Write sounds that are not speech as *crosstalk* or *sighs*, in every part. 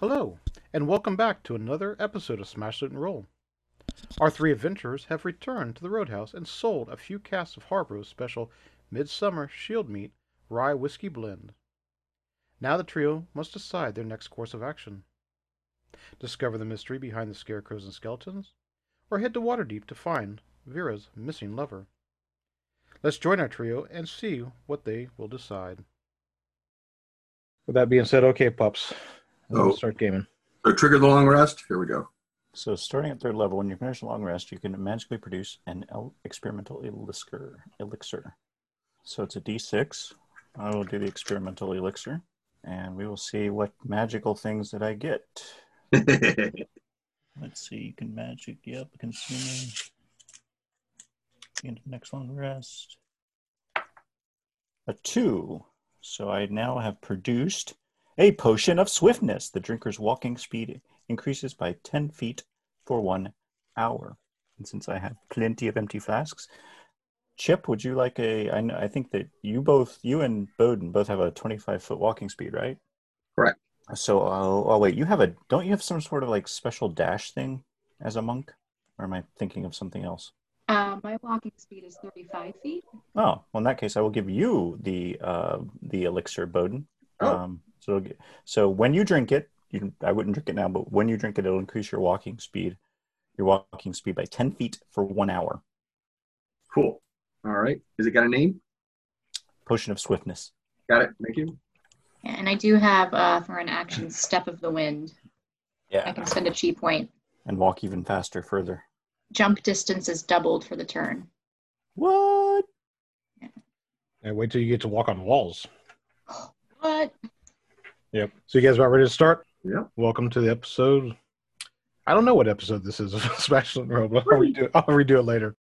Hello, and welcome back to another episode of Smash Loot and Roll. Our three adventurers have returned to the Roadhouse and sold a few casks of Harborough's special Midsummer Shield Meat Rye Whiskey Blend. Now the trio must decide their next course of action. Discover the mystery behind the scarecrows and skeletons, or head to Waterdeep to find Vera's missing lover. Let's join our trio and see what they will decide. With that being said, okay, pups, Oh. start gaming. So trigger the long rest. Here we go. So starting at third level, when you finish a long rest, you can magically produce an el- experimental elixir. Elixir. So it's a D6. I will do the experimental elixir, and we will see what magical things that I get. *laughs* Let's see. You can magic. Yep, consuming. Into next long rest. A two. So I now have produced a potion of swiftness. The drinker's walking speed increases by 10 feet for one hour. And since I have plenty of empty flasks, Chip, would you like a? I know, I think that you both, you and Bowden, both have a 25 foot walking speed, right? Correct. So, oh, oh wait, you have a? Don't you have some sort of like special dash thing as a monk, or am I thinking of something else? Uh, my walking speed is 35 feet. Oh, well, in that case, I will give you the uh, the elixir, Bowden. Oh. Um, so, it'll get- so when you drink it, you I wouldn't drink it now, but when you drink it, it'll increase your walking speed, your walking speed by ten feet for one hour. cool. All right. Has it got a name? Potion of swiftness. Got it. Thank you. And I do have uh, for an action Step of the Wind. Yeah. I can spend a chi point. and walk even faster further. Jump distance is doubled for the turn. What? Yeah. And wait till you get to walk on walls. What? Yep. So you guys about ready to start? Yep. Welcome to the episode. I don't know what episode this is of Smash and I'll redo. I'll redo it later.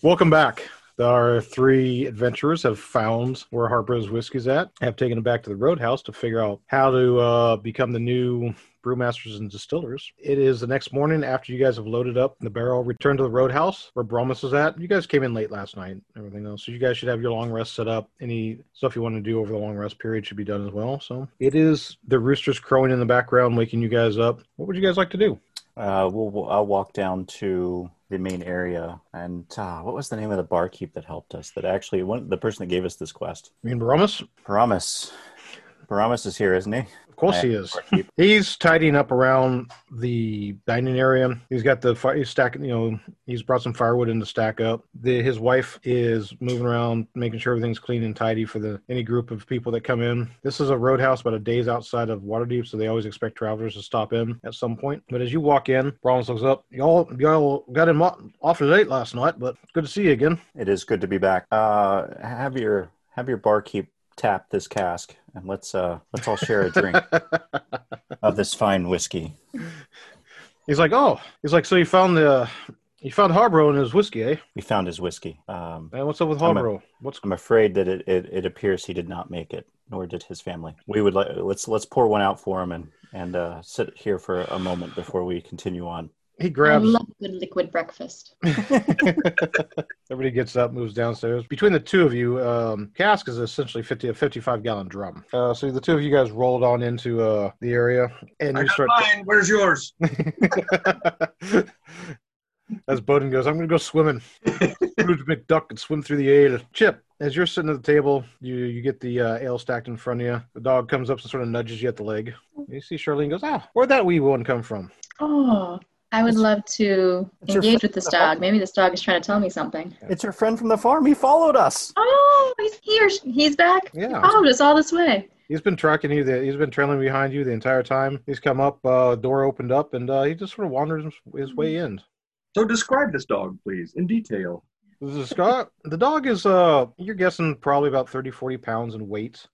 Welcome back. Our three adventurers have found where Harborough's whiskey's at, have taken it back to the Roadhouse to figure out how to uh, become the new brewmasters and distillers. It is the next morning after you guys have loaded up the barrel, returned to the Roadhouse where Bromus is at. You guys came in late last night, everything else. So you guys should have your long rest set up. Any stuff you want to do over the long rest period should be done as well. So it is the roosters crowing in the background, waking you guys up. What would you guys like to do? Uh, we'll, I'll walk down to the main area, and uh, what was the name of the barkeep that helped us? That actually, one the person that gave us this quest. I mean? Paramus. Paramus is here, isn't he? Of course he is. He's tidying up around the dining area. He's got the fire. He's stacking. You know, he's brought some firewood in to stack up. The, his wife is moving around, making sure everything's clean and tidy for the any group of people that come in. This is a roadhouse about a day's outside of Waterdeep, so they always expect travelers to stop in at some point. But as you walk in, Rollins looks up. Y'all, y'all got him off- awfully late last night, but good to see you again. It is good to be back. Uh, have your have your barkeep tap this cask, and let's uh let's all share a drink of this fine whiskey. he's like, oh, he's like, so you found the, Uh, you found Harborough in his whiskey, eh? We found his whiskey. Um, Man, what's up with I'm a- Harborough? What's I'm afraid that it, it, it appears he did not make it, nor did his family. We would like let's let's pour one out for him and and uh, sit here for a moment before we continue on. He grabs. I grabs love good liquid breakfast. *laughs* *laughs* Everybody gets up, moves downstairs. Between the two of you, um, cask is essentially 50 a 55 gallon drum. Uh, so the two of you guys rolled on into uh, the area, and I you got start. mine. Where's yours? *laughs* As Bowden goes, I'm going to go swimming. Scrooge McDuck and swim through the ale. Chip, as you're sitting at the table, you you get the uh, ale stacked in front of you. The dog comes up and sort of nudges you at the leg. You see Charlene goes, ah, where'd that wee one come from? Oh, I would It's- love to it's engage with this from the farm. dog. Maybe this dog is trying to tell me something. It's your friend from the farm. He followed us. Oh, he's here. He's back. He Yeah. followed us all this way. He's been tracking you. The, he's been trailing behind you the entire time. He's come up, uh, door opened up, and uh, he just sort of wanders his, his way in. So describe this dog, please, in detail. This is Scott. The dog is, uh, you're guessing probably about 30, 40 pounds in weight.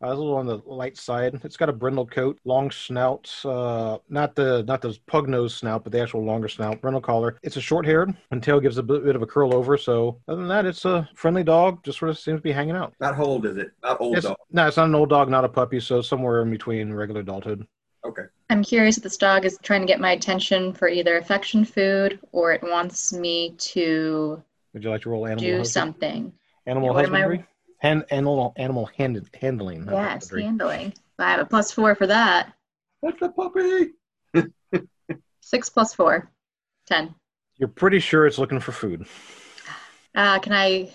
Uh, it's a little on the light side. It's got a brindle coat, long snout, uh, not the not the pug nose snout, but the actual longer snout, brindle collar. It's a short haired, and tail gives a bit, bit of a curl over. So other than that, it's a friendly dog. Just sort of seems to be hanging out. About how old is it? About old It's, dog. no, it's not an old dog, not a puppy. So somewhere in between regular adulthood. Okay. I'm curious if this dog is trying to get my attention for either affection food or it wants me to Would you like to roll animal do husband- something. Animal Yeah, what husbandry? Hand, animal animal hand, handling. Yes, handling. I have a plus four for that. That's the puppy. *laughs* Six plus four. Ten. You're pretty sure it's looking for food. Uh, can I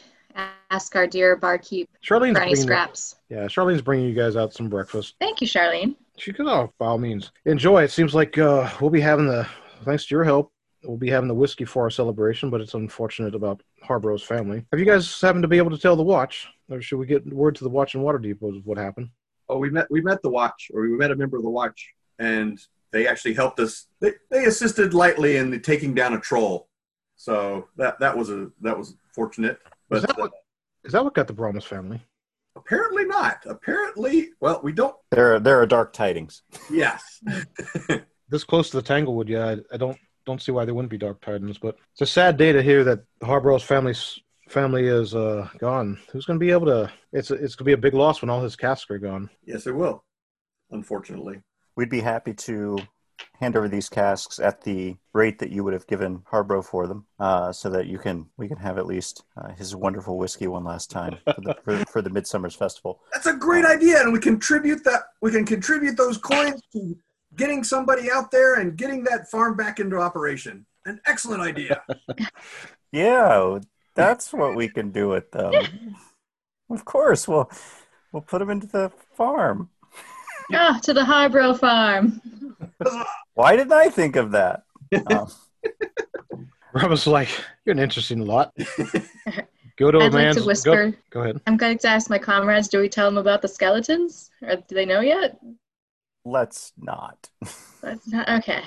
ask our dear barkeep Charlene's for any bringing, scraps? yeah, Charlene's bringing you guys out some breakfast. Thank you, Charlene. She goes, oh, by all means, enjoy. It seems like uh, we'll be having the, thanks to your help, we'll be having the whiskey for our celebration, but it's unfortunate about Harborough's family. Have you guys happened to be able to tell the watch, or should we get word to the watch and Waterdeep of what happened? Oh, we met we met the watch, or we met a member of the watch, and they actually helped us. They, they assisted lightly in the taking down a troll, so that that was a that was fortunate. But is, that uh, what, is that what got the Bromus family? apparently not. Apparently, well, we don't. There, there are dark tidings. Yes, *laughs* This close to the Tanglewood, yeah, I, I don't don't see why there wouldn't be dark tidings, but it's a sad day to hear that the Harborough's family's family is uh, gone. Who's going to be able to? It's it's going to be a big loss when all his casks are gone. yes, it will. Unfortunately, We'd be happy to hand over these casks at the rate that you would have given Harborough for them, uh, so that you can we can have at least uh, his wonderful whiskey one last time for the, for, for the Midsummer's Festival. that's a great idea, and we contribute that. We can contribute those coins to getting somebody out there and getting that farm back into operation. An excellent idea. *laughs* Yeah, that's what we can do with them. Of course, we'll we'll put them into the farm. Ah, to the Harborough farm. *laughs* Why didn't I think of that? Um, *laughs* Bromus like, you're an interesting lot. Go to a I'd like to go, whisper. go ahead. I'm going to ask my comrades. Do we tell them about the skeletons, or do they know yet? let's not. That's not okay.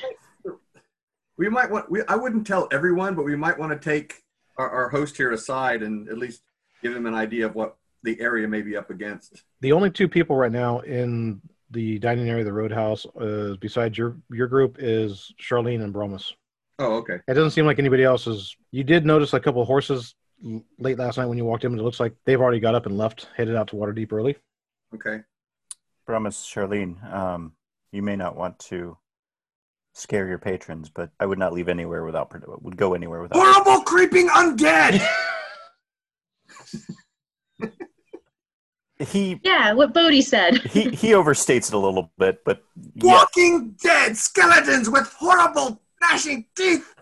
we might want. We, I wouldn't tell everyone, but we might want to take our, our host here aside and at least give him an idea of what the area may be up against. The only two people right now in the dining area of the Roadhouse, uh, besides your your group, is Charlene and Bromus. Oh, okay. It doesn't seem like anybody else is. You did notice a couple of horses l- late last night when you walked in, but it looks like they've already got up and left, headed out to Waterdeep early. Okay. Bromus, Charlene, um, you may not want to scare your patrons, but I would not leave anywhere without would go anywhere without. Horrible creeping undead. *laughs* He Yeah, what Bodhi said. he he overstates it a little bit, but yeah, Walking dead skeletons with horrible gnashing teeth.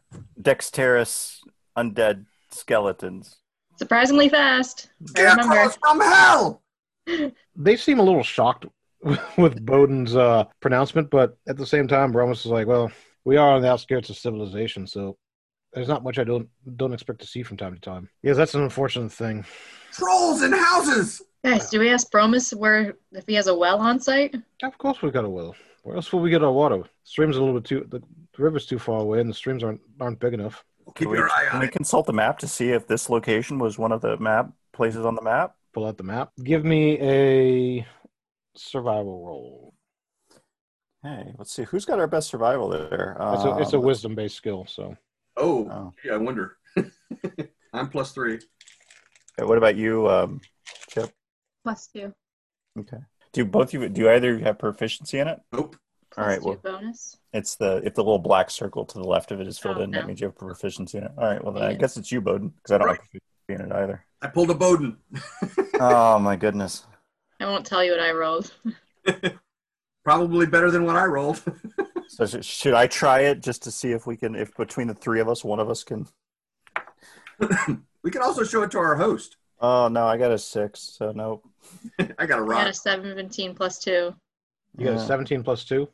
dexterous undead skeletons. Surprisingly fast. I remember. Scarecrows from hell. They seem a little shocked with Bowden's uh, pronouncement, but at the same time, Bromus is like, "Well, we are on the outskirts of civilization, so there's not much I don't don't expect to see from time to time." Yes, that's an unfortunate thing. Trolls in houses. Guys, do we ask Bromus where if he has a well on site? Of course, we've got a well. Where else will we get our water? The stream's a little bit too. The, the river's too far away, and the streams aren't aren't big enough. Keep Can we, your eye can on we it. consult the map to see if this location was one of the map places on the map? Pull out the map. Give me a survival roll. Hey, let's see who's got our best survival there. It's a, it's a Um, wisdom based skill. So Oh, Oh. gee, I wonder. *laughs* I'm plus three. okay, what about you, um, Chip? Plus two. Okay. Do both of you? Do either of you have proficiency in it? Nope. All right, Plus well- two bonus. It's the if the little black circle to the left of it is filled Oh, in, that no. means you have proficiency in it. All right, well then I Yeah. guess it's you, Bowden, because I don't Right. have proficiency in it either. I pulled a Bowden. *laughs* oh my goodness. I won't tell you what I rolled. *laughs* Probably better than what I rolled. *laughs* So sh- should I try it just to see if we can, if between the three of us, one of us can? *laughs* we can also show it to our host. Oh no, I got a six, so nope. I got a I got a 17 plus two. you got a Yeah. 17 plus two.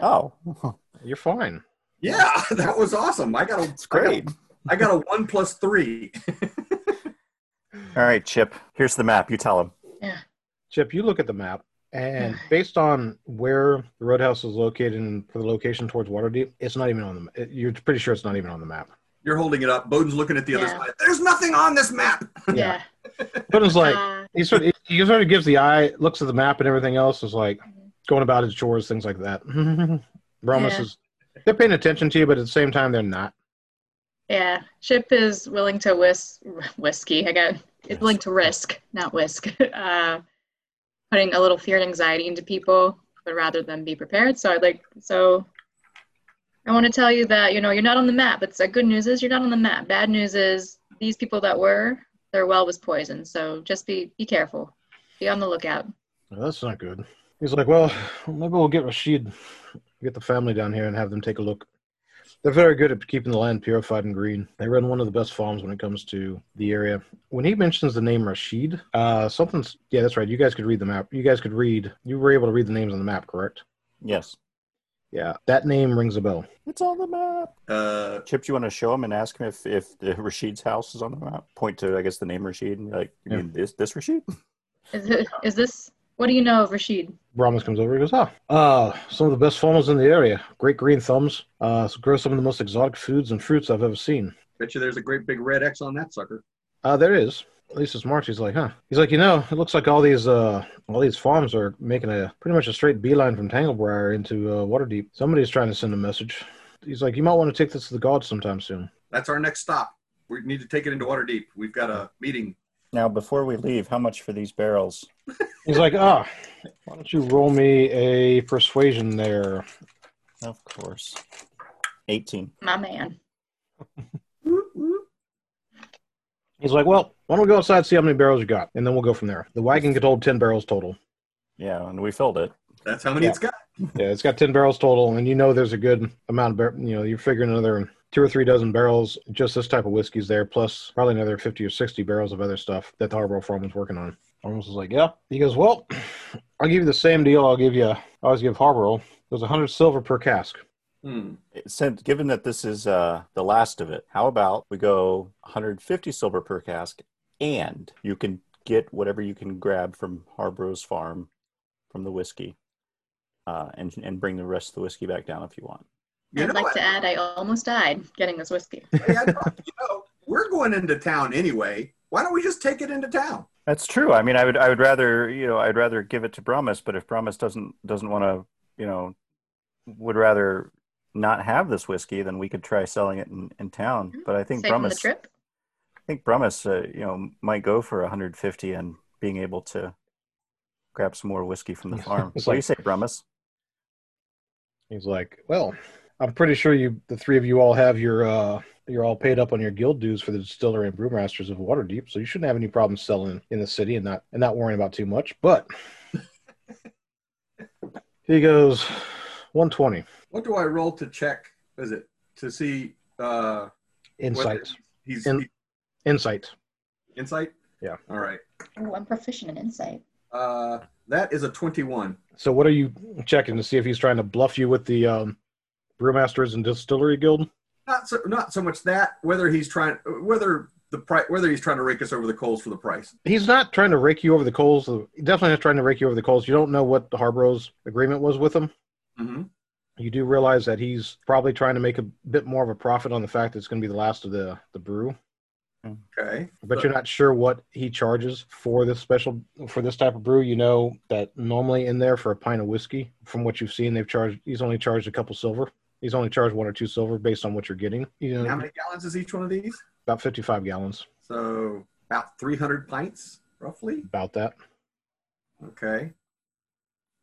Oh, You're fine. Yeah, that was awesome. I got a. it's great. I got a one plus three. All right, Chip. Here's the map. You tell him. Chip, you look at the map, and *sighs* based on where the roadhouse is located and for the location towards Waterdeep, it's not even on the. it- You're pretty sure it's not even on the map. You're holding it up. Bowden's looking at the other side. There's nothing on this map. *laughs* Yeah. But it's like Uh, he sort of, he sort of gives the eye, looks at the map, and everything else is like going about his chores, things like that. *laughs* Bromus Yeah. is they're paying attention to you, but at the same time, they're not. yeah. Chip is willing to whisk whiskey. I got is willing to risk, not whisk. *laughs* Uh, putting a little fear and anxiety into people, but rather than be prepared. So I'd like so. I want to tell you that you know you're not on the map. But the good news is you're not on the map. Bad news is these people that were their well was poisoned. So just be be careful. Be on the lookout. Well, that's not good. He's like, well, maybe we'll get Rashid, get the family down here and have them take a look. They're very good at keeping the land purified and green. They run one of the best farms when it comes to the area. When he mentions the name Rashid, uh, something's yeah, that's right. You guys could read the map. You guys could read. You were able to read the names on the map, correct? Yes. Yeah, that name rings a bell. It's on the map. Uh, Chip, do you want to show him and ask him if, if the Rashid's house is on the map? Point to, I guess, the name Rashid and be like, you Yeah. mean this this Rashid? Is it? Is this? What do you know of Rashid? Brahmas comes over. He goes, "Ah, uh, some of the best farmers in the area. Great green thumbs. Uh, grow some of the most exotic foods and fruits I've ever seen. bet you there's a great big red X on that sucker. Uh, there is. At least it's March. He's like, huh? He's like, you know, it looks like all these uh all these farms are making a pretty much a straight beeline from Tanglebriar into uh, Waterdeep. Somebody's trying to send a message. He's like, you might want to take this to the gods sometime soon. That's our next stop. We need to take it into Waterdeep. We've got a meeting. Now, before we leave, how much for these barrels? He's like, ah, why don't you roll me a persuasion there? Of course. 18. My man. *laughs* He's like, well, why don't we go outside and see how many barrels you got, and then we'll go from there. The wagon could hold ten barrels total. Yeah, and we filled it. That's how many Yeah. it's got. *laughs* Yeah, it's got ten barrels total, and you know there's a good amount of bar- you know you're figuring another two or three dozen barrels just this type of whiskey's there, plus probably another fifty or sixty barrels of other stuff that the Harborough Farm was working on. Holmes was like, yeah. He goes, well, *clears throat* I'll give you the same deal. I'll give you. I always give Harborough. It was a hundred silver per cask. Hmm. Since, given that this is uh, the last of it, how about we go 150 silver per cask, and you can get whatever you can grab from Harborough's farm from the whiskey, uh, and and bring the rest of the whiskey back down if you want. You I'd know like what? to add, I almost died getting this whiskey. Hey, I thought, you know, we're going into town anyway. Why don't we just take it into town? That's true. I mean, I would I would rather you know I'd rather give it to Brahmas, but if Brahmas doesn't doesn't want to you know would rather not have this whiskey, then we could try selling it in, in town. But I think Save him the Brahmas trip. I think Brahmas, uh, you know, might go for 150 and being able to grab some more whiskey from the farm. *laughs* It's what do you say, Brahmas? He's like, well, I'm pretty sure you, the three of you, all have your, uh, you're all paid up on your guild dues for the distillery and brewmasters of Waterdeep, so you shouldn't have any problems selling in the city and not and not worrying about too much. But *laughs* he goes, 120 What do I roll to check? Is it to see uh, insight, he's In- he- insight. insight? Yeah. All right. Oh, I'm proficient in insight. Uh, that is a 21. So what are you checking to see if he's trying to bluff you with the um, brewmasters and distillery guild? Not so, not so much that whether he's trying whether the price whether he's trying to rake us over the coals for the price. He's not trying to rake you over the coals. He's definitely not trying to rake you over the coals. You don't know what the Harborough's agreement was with him. Mm-hmm. You do realize that he's probably trying to make a bit more of a profit on the fact that it's going to be the last of the, the brew. Okay. But you're not sure what he charges for this special for this type of brew. You know that normally in there for a pint of whiskey, from what you've seen, they've charged. He's only charged a couple silver. He's only charged one or two silver based on what you're getting. You And how many gallons is each one of these? about 55 gallons, So about 300 pints, roughly. about that. Okay.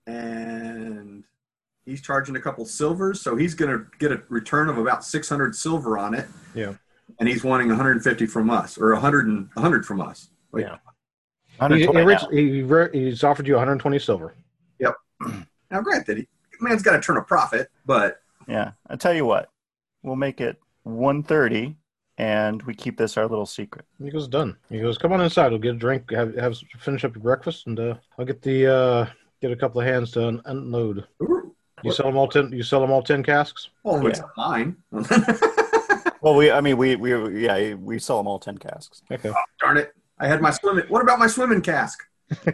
And he's charging a couple silvers, so he's going to get a return of about 600 silver on it. Yeah. And he's wanting 150 from us, or 100 and 100 from us. Wait, Yeah. He, he, he, he's offered you 120 silver. Yep. Now, granted, he, man's got to turn a profit, but Yeah, I tell you what, we'll make it 130, and we keep this our little secret. He goes, done. He goes, come on inside. We'll get a drink, have, have finish up your breakfast, and uh, I'll get the uh, get a couple of hands to un- unload. ooh, You sell them all ten. You sell them all ten casks. oh, it's mine. *laughs* Well, we, I mean, we, we, yeah, we sell them all 10 casks. Okay. Darn it! I had my swimming. What about my swimming cask? *laughs*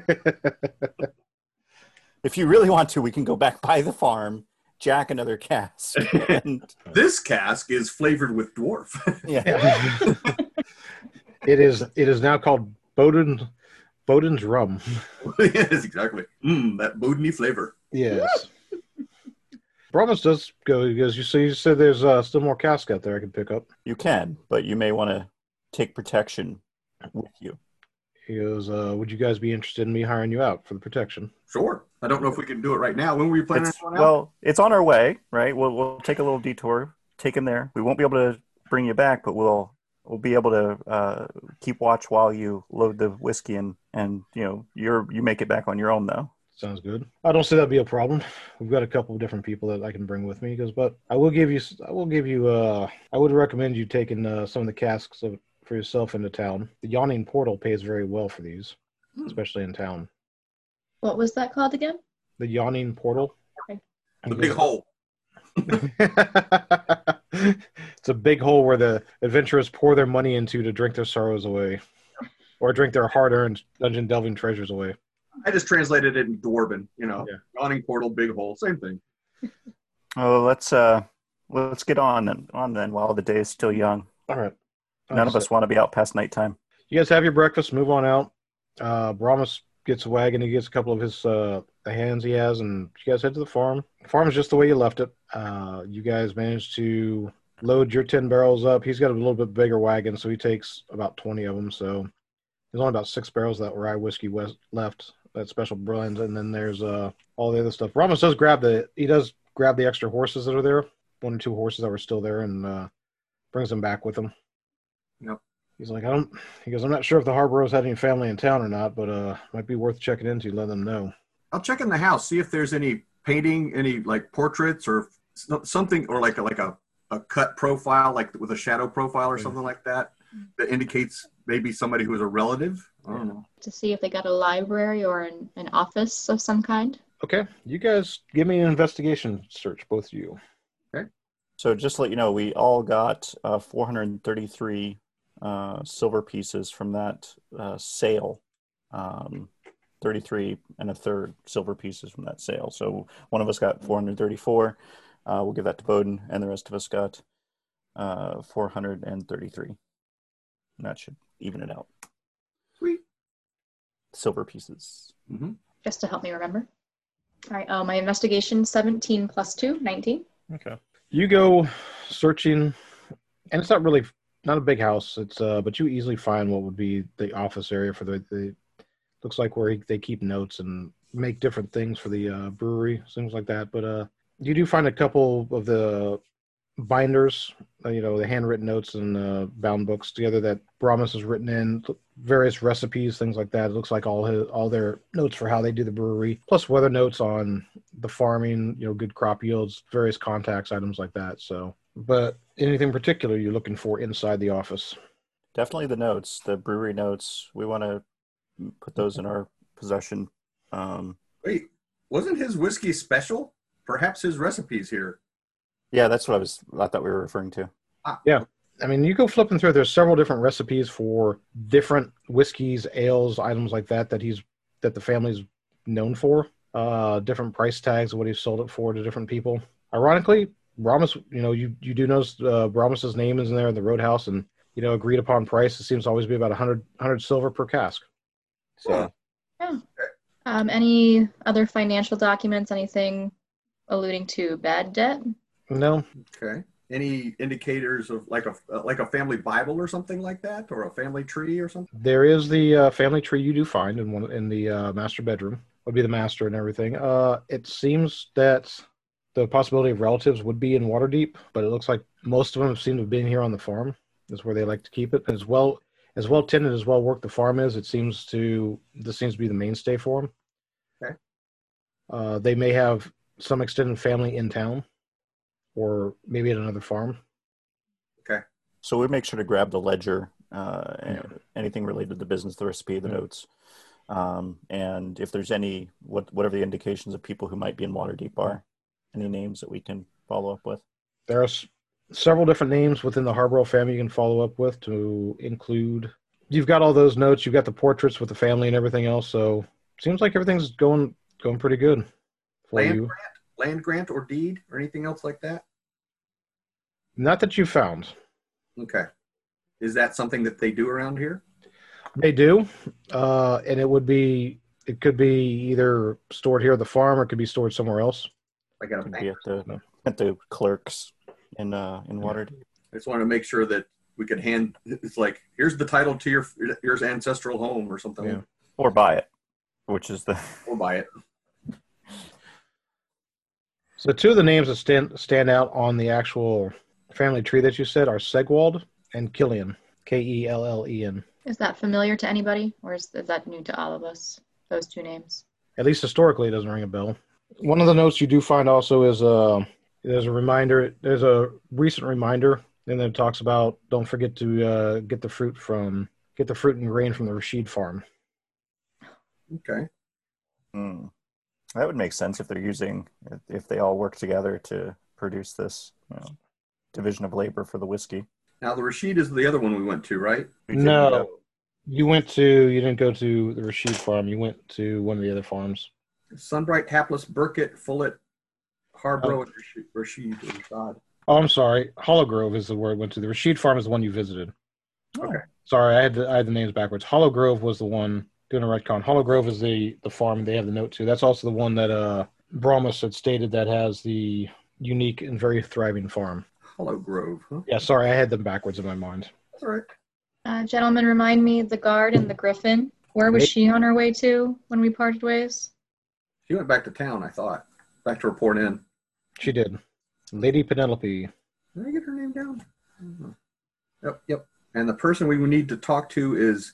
If you really want to, we can go back by the farm, jack another cask, *laughs* and This cask is flavored with dwarf. *laughs* yeah, *laughs* it is. It is now called Bowden Bowden's rum. yes, exactly. Mmm, that Bodeny flavor. Yes. Promise does go. He goes. You see, you said there's uh, still more casks out there I can pick up. you can, but you may want to take protection with you. He goes. Uh, Would you guys be interested in me hiring you out for the protection? Sure. I don't know if we can do it right now. When were you planning It's, on out? well, it's on our way, right? We'll, we'll take a little detour, take him there. We won't be able to bring you back, but we'll we'll be able to uh, keep watch while you load the whiskey and and you know you're you make it back on your own though. Sounds good. I don't see that be a problem. We've got a couple of different people that I can bring with me because, but I will give you, I will give you, uh, I would recommend you taking uh, some of the casks of, for yourself into town. The Yawning Portal pays very well for these, Hmm. especially in town. What was that called again? The Yawning Portal. Okay. The big hole. *laughs* it's a big hole where the adventurers pour their money into to drink their sorrows away, or drink their hard-earned dungeon delving treasures away. I just translated it in Dwarven. You know, Yeah. yawning portal, big hole, same thing. *laughs* Oh, let's uh, let's get on and on then while the day is still young. All right. None of us want to be out past nighttime. You guys have your breakfast. Move on out. Uh, Brahmas gets a wagon. He gets a couple of his uh, the hands he has, and you guys head to the farm. The farm is just the way you left it. Uh, you guys managed to load your ten barrels up. He's got a little bit bigger wagon, so he takes about twenty of them. So there's only about six barrels that rye whiskey west left. That special blend, and then there's uh, all the other stuff. Brahmas does grab the he does grab the extra horses that are there, one or two horses that were still there, and uh, brings them back with him. Yep. He's like, I don't. He goes, I'm not sure if the Harboroughs had any family in town or not, but uh, might be worth checking into. Let them know. I'll check in the house, see if there's any painting, any like portraits or something, or like a, like a, a cut profile, like with a shadow profile or Yeah. something like that, that indicates maybe somebody who is a relative. I don't know. To see if they got a library or an, an office of some kind. Okay, you guys give me an investigation search, both of you. Okay. So just to let you know, we all got uh, 433 uh, silver pieces from that uh, sale. Um, 33 and a third silver pieces from that sale. So one of us got 434. Uh, we'll give that to Bowden, and the rest of us got uh, 433. And that should even it out. Sweet. Silver pieces. hmm just to help me remember. All right, uh, my investigation 17 plus 2, 19. Okay. You go searching, and it's not really not a big house. It's uh, but you easily find what would be the office area for the. the looks like where he, they keep notes and make different things for the uh, brewery, things like that. But uh, you do find a couple of the binders, uh, you know, the handwritten notes and uh, bound books together that Brahmas has written in, various recipes, things like that. It looks like all his, all their notes for how they do the brewery, plus weather notes on the farming, you know, good crop yields, various contacts, items like that. So, but anything particular you're looking for inside the office? Definitely the notes, the brewery notes. We want to put those in our possession. Um, Wait, wasn't his whiskey special? Perhaps his recipes here. yeah, that's what I was. I thought we were referring to. Yeah, I mean, you go flipping through. There's several different recipes for different whiskeys, ales, items like that that he's that the family's known for. Uh, different price tags of what he's sold it for to different people. Ironically, Brahmas, you know, you you do notice uh, Brahmas's name is in there in the Roadhouse, and you know, agreed upon price. It seems to always be about 100, 100 silver per cask. So Um, any other financial documents, anything alluding to bad debt? no, Okay. Any indicators of like a like a family Bible or something like that, or a family tree or something? There is the uh, family tree you do find in one in the uh, master bedroom. Would be the master and everything. Uh, it seems that the possibility of relatives would be in Waterdeep, but it looks like most of them seem to have been here on the farm. Is where they like to keep it. As well as well tended as well worked the farm is. It seems to this seems to be the mainstay for them. Okay. Uh, they may have some extended family in town, or maybe at another farm. Okay. So we make sure to grab the ledger, uh, and Yeah. anything related to the business, the recipe, the Yeah. notes, um, and if there's any what whatever the indications of people who might be in Waterdeep are, any names that we can follow up with. There are s- several different names within the Harborough family you can follow up with to include. You've got all those notes. You've got the portraits with the family and everything else. So seems like everything's going going pretty good for Land you. grant, land grant or deed or anything else like that? Not that you found. Okay. Is that something that they do around here? They do, uh, and it would be. It could be either stored here at the farm or it could be stored somewhere else. Like at a bank? be at the at the clerks in uh, in Yeah. Waterdeep. I just want to make sure that we could hand. It's like here's the title to your your ancestral home or something. Yeah. or buy it, which is the *laughs* Or buy it. So two of the names that stand stand out on the actual family tree that you said are Segwald and Killian. K E L L E N. Is that familiar to anybody, or is, is that new to all of us? Those two names. At least historically, it doesn't ring a bell. One of the notes you do find also is uh, there's a reminder. There's a recent reminder, and then it talks about don't forget to uh, get the fruit from get the fruit and grain from the Rashid farm. Okay. Hmm. That would make sense if they're using if they all work together to produce this you know, division of labor for the whiskey. Now the Rashid is the other one we went to, right? We No. You went to you didn't go to the Rashid farm. You went to one of the other farms. Sunbright, Hapless, Burkett, Fullett, Harborough, and Rashid. Rashid Rashad. Oh, I'm sorry. Hollow Grove is the word I went to. The Rashid farm is the one you visited. Okay. Sorry, I had the, I had the names backwards. Hollow Grove was the one doing a retcon. Hollow Grove is the the farm they have the note to. That's also the one that uh Bromus had stated that has the unique and very thriving farm. Hollow Grove. Huh? Yeah, sorry, I had them backwards in my mind. That's all right. Uh, gentlemen, remind me the guard and the griffin. Where was she on her way to when we parted ways? She went back to town, I thought. Back to report in. She did. Lady Penelope. Did I get her name down? Know. Yep, yep. And the person we need to talk to is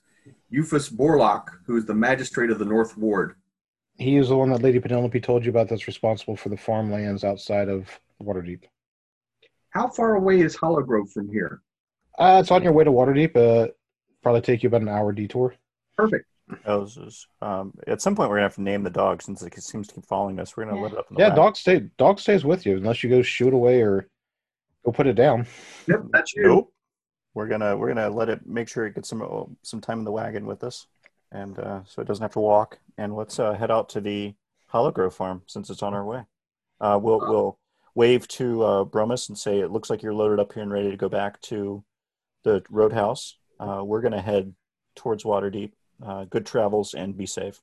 Euphus Borlock, who is the magistrate of the North Ward. He is the one that Lady Penelope told you about that's responsible for the farmlands outside of Waterdeep. How far away is Hollow Grove from here? Uh, it's on your way to Waterdeep. Uh, probably take you about an hour detour. Perfect. Those is, um, at some point, we're gonna have to name the dog since it seems to keep following us. We're gonna Yeah. let it up. In the Yeah, back. dog stay dog stays with you unless you go shoot away or go put it down. Yep, that's you. Nope. We're gonna we're gonna let it make sure it gets some some time in the wagon with us, and uh, so it doesn't have to walk. And let's uh, head out to the Hollow Grove farm since it's on our way. Uh, we'll we'll wave to uh, Bromus and say it looks like you're loaded up here and ready to go back to the roadhouse. Uh, we're gonna head towards Waterdeep. Uh, good travels and be safe.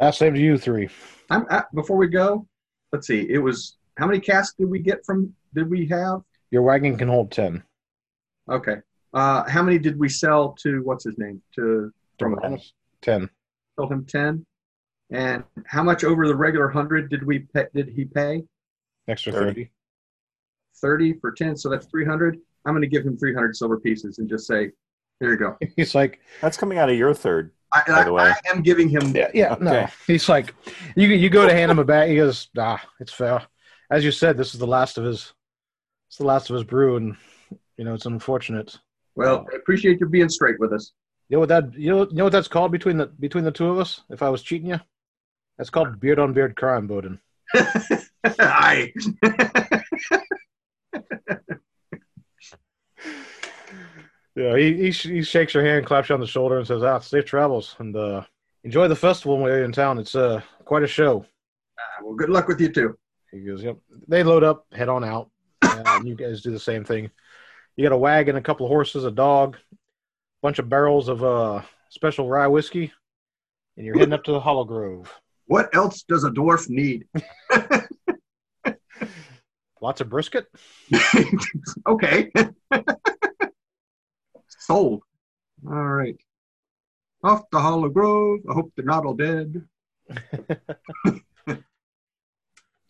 Uh, same to you three. I'm at, before we go. Let's see. It was how many casks did we get from? Did we have? Your wagon can hold ten. Okay. Uh, how many did we sell to? What's his name? To from Ten. sold him ten. And how much over the regular hundred did we pay, did he pay? Extra Thirty. thirty. Thirty for ten, so that's three hundred. I'm going to give him three hundred silver pieces and just say, "Here you go." *laughs* He's like, That's coming out of your third. I, By the way. I am giving him. yeah, yeah, no. He's like, you you go to hand him a bag. He goes, ah, it's fair. As you said, this is the last of his. It's the last of his brew, and you know it's unfortunate. Well, I appreciate you being straight with us. You know what that you know you know what that's called between the between the two of us. If I was cheating you, that's called beard on beard crime, Bowden. *laughs* Aye. *laughs* Yeah, he, he he shakes your hand, claps you on the shoulder, and says, "Ah, safe travels, and uh, enjoy the festival when you're in town. It's uh quite a show." well, good luck with you too. He goes, "Yep." They load up, head on out, and you guys do the same thing. You got a wagon, a couple of horses, a dog, a bunch of barrels of uh special rye whiskey, and you're heading up to the Hollow Grove. What else does a dwarf need? *laughs* Lots of brisket. *laughs* okay. *laughs* Sold. All right. Off to Hollow Grove. I hope they're not all dead. *laughs*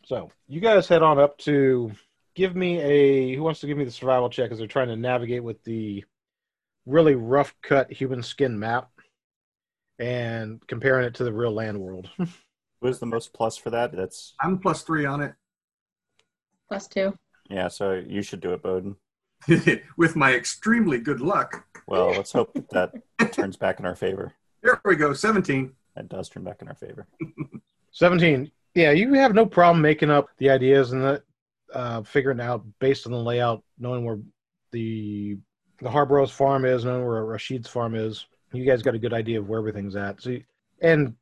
So you guys head on up to give me a who wants to give me the survival check as they're trying to navigate with the really rough cut human skin map and comparing it to the real land world. *laughs* Who is the most plus for that? That's I'm plus three on it. Plus two. yeah. So you should do it, Bowden. *laughs* With my extremely good luck. Well, let's hope that turns back in our favor. There we go. 17. That does turn back in our favor. *laughs* 17. Yeah, you have no problem making up the ideas and the, uh, figuring out based on the layout, knowing where the the Harborough's farm is, knowing where Rashid's farm is. You guys got a good idea of where everything's at. So, you, and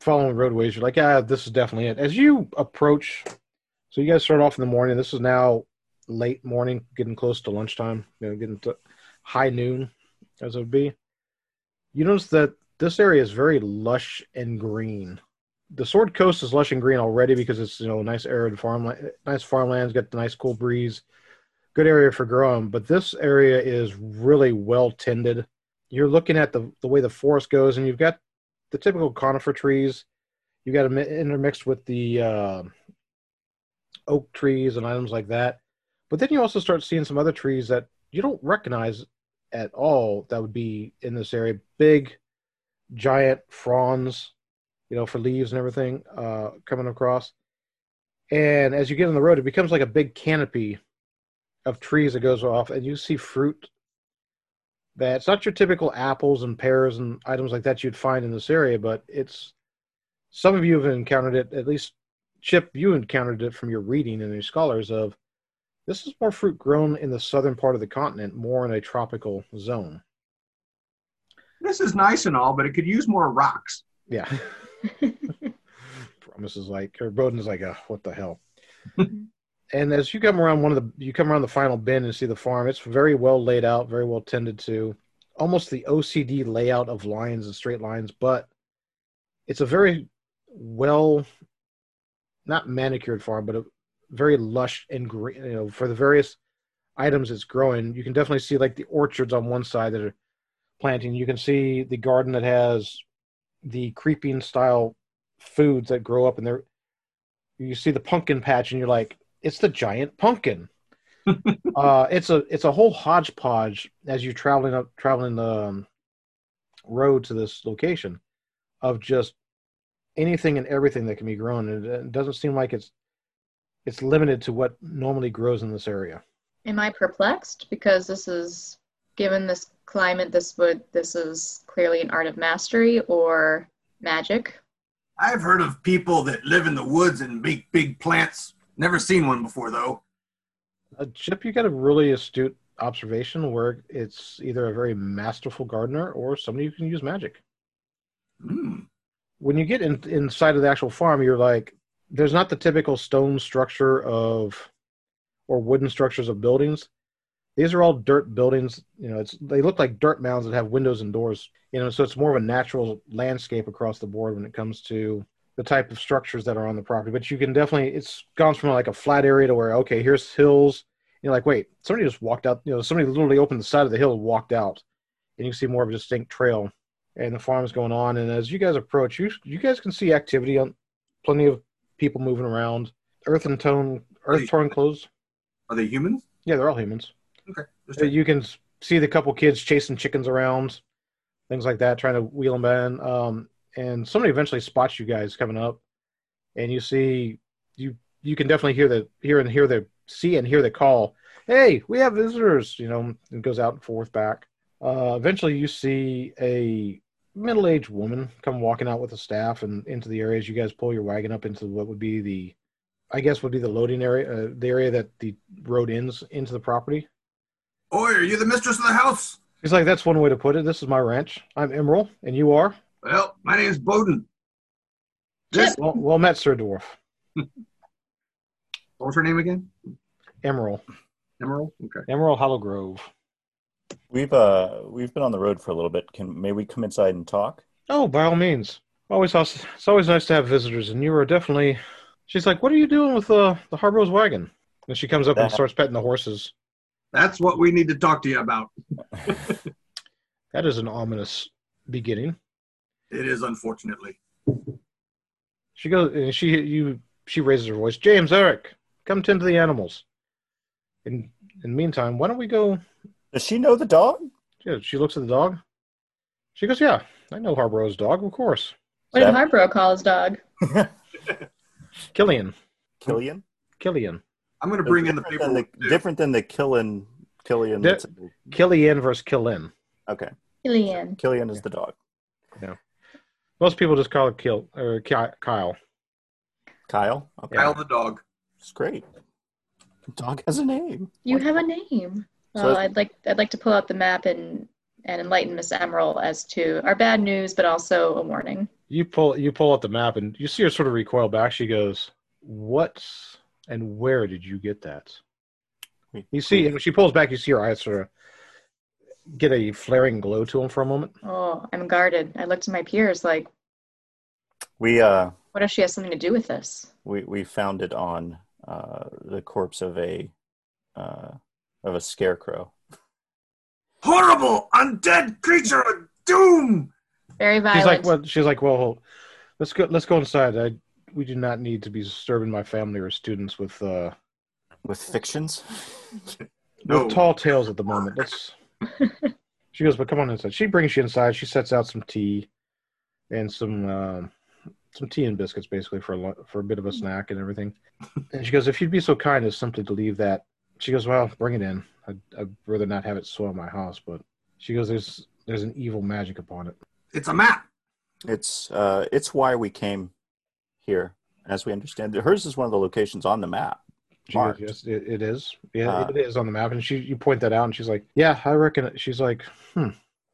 following roadways, you're like, yeah, this is definitely it. As you approach, so you guys start off in the morning. This is now late morning, getting close to lunchtime. You know, getting to high noon, as it would be. You notice that this area is very lush and green the Sword Coast is lush and green already because it's you know nice arid farmland, nice farmlands, got the nice cool breeze, good area for growing. But this area is really well tended. You're looking at the the way the forest goes, and you've got the typical conifer trees. You got them intermixed with the uh, oak trees and items like that. But then you also start seeing some other trees that you don't recognize at all that would be in this area. Big, giant fronds you know, for leaves and everything uh, coming across. And as you get on the road, it becomes like a big canopy of trees that goes off, and you see fruit that's not your typical apples and pears and items like that you'd find in this area, but it's some of you have encountered it, at least Chip, you encountered it from your reading and your scholars of this is more fruit grown in the southern part of the continent, more in a tropical zone. This is nice and all, but it could use more rocks. Yeah. *laughs* *laughs* Promise is like, or Bowden is like, uh, what the hell? and as you come around one of the, you come around the final bend and see the farm. It's very well laid out, very well tended to, almost the OCD layout of lines and straight lines, but it's a very well, not manicured farm, but a very lush and green. You know, for the various items it's growing, you can definitely see like the orchards on one side that are planting. You can see the garden that has the creeping style foods that grow up and there you see the pumpkin patch and you're like it's the giant pumpkin *laughs* uh it's a it's a whole hodgepodge as you're traveling up traveling the um, road to this location of just anything and everything that can be grown and it doesn't seem like it's it's limited to what normally grows in this area Am I perplexed because this is given this climate this would this is clearly an art of mastery or magic? I've heard of people that live in the woods and make big plants. Never seen one before, though. Uh, Chip, you got a really astute observation where it's either a very masterful gardener or somebody who can use magic. Hmm. When you get in, inside of the actual farm, you're like, there's not the typical stone structure of or wooden structures of buildings. These are all dirt buildings. You know, it's they look like dirt mounds that have windows and doors. You know, so it's more of a natural landscape across the board when it comes to the type of structures that are on the property. But you can definitely it's gone from like a flat area to where okay, here's hills. You're like, wait, somebody just walked out. You know, somebody literally opened the side of the hill and walked out, and you can see more of a distinct trail. And the farm's going on. And as you guys approach, you you guys can see activity on plenty of people moving around. Earth and tone, earth tone clothes. Are they humans? Yeah, they're all humans. Okay. Uh, You can see the couple kids chasing chickens around, things like that, trying to wheel them in. Um, and somebody eventually spots you guys coming up, and you see you you can definitely hear the hear and hear the see and hear the call. Hey, we have visitors. You know, and goes out and forth back. Uh, eventually, you see a middle-aged woman come walking out with a staff and into the areas. You guys pull your wagon up into what would be the, I guess, would be the loading area, uh, the area that the road ends into the property. Oi, are you the mistress of the house? He's like, that's one way to put it. This is my ranch. I'm Emerald, and you are? Well, my name's Bowden. This, Well, well met, Sir Dwarf. what's her name again? Emerald. Emerald? Okay. Emerald Hollow Grove. We've uh we've been on the road for a little bit. Can may we come inside and talk? Oh, by all means. Always, awes- it's always nice to have visitors, and you are definitely. She's like, "What are you doing with uh, the Harbour's wagon?" And she comes up and starts petting the horses. That's what we need to talk to you about. *laughs* *laughs* That is an ominous beginning. It is, unfortunately. She goes, and she you she raises her voice. James, Eric, come tend to the animals. In in the meantime, why don't we go? Does she know the dog? Yeah, she looks at the dog. She goes, "Yeah, I know Harborough's dog, of course. What did Harborough call his dog? *laughs* Killian, Killian? Killian, I'm going to bring in the different than the, different than the Killian Killian. Di- Killian versus Killin. okay. Killian. Killian is the dog. Yeah. Most people just call it Kill or Kyle. Kyle? Okay. Kyle the dog. It's great. The dog has a name. You have a name. So Well, it's- I'd like I'd like to pull out the map and and enlighten Miss Emerald as to our bad news, but also a warning. You pull you pull out the map and you see her sort of recoil back. She goes, "What and where did you get that?" You see, and when she pulls back, you see her eyes sort of get a flaring glow to them for a moment. Oh, I'm guarded. I looked to my peers like, We uh what if she has something to do with this? we we found it on uh the corpse of a uh of a scarecrow. Horrible, undead creature of doom. Very She's violent. like, "Well," she's like, "Well, let's go. Let's go inside. I we do not need to be disturbing my family or students with uh With fictions? No. with tall tales at the moment. Let's." *laughs* She goes, "But come on inside." She brings you inside. She sets out some tea and some um, some tea and biscuits basically for a, for a bit of a snack and everything. And she goes, "If you'd be so kind as simply to leave that." She goes, "Well, bring it in. I'd, I'd rather not have it soil my house, but." She goes, "There's there's an evil magic upon it." It's a map. It's uh, it's why we came here, as we understand it. Hers is one of the locations on the map. She goes, Marked. yes, it, it is. Yeah, Uh, it is on the map. And she, you point that out, and she's like, "Yeah, I reckon." It. She's like, "Hmm,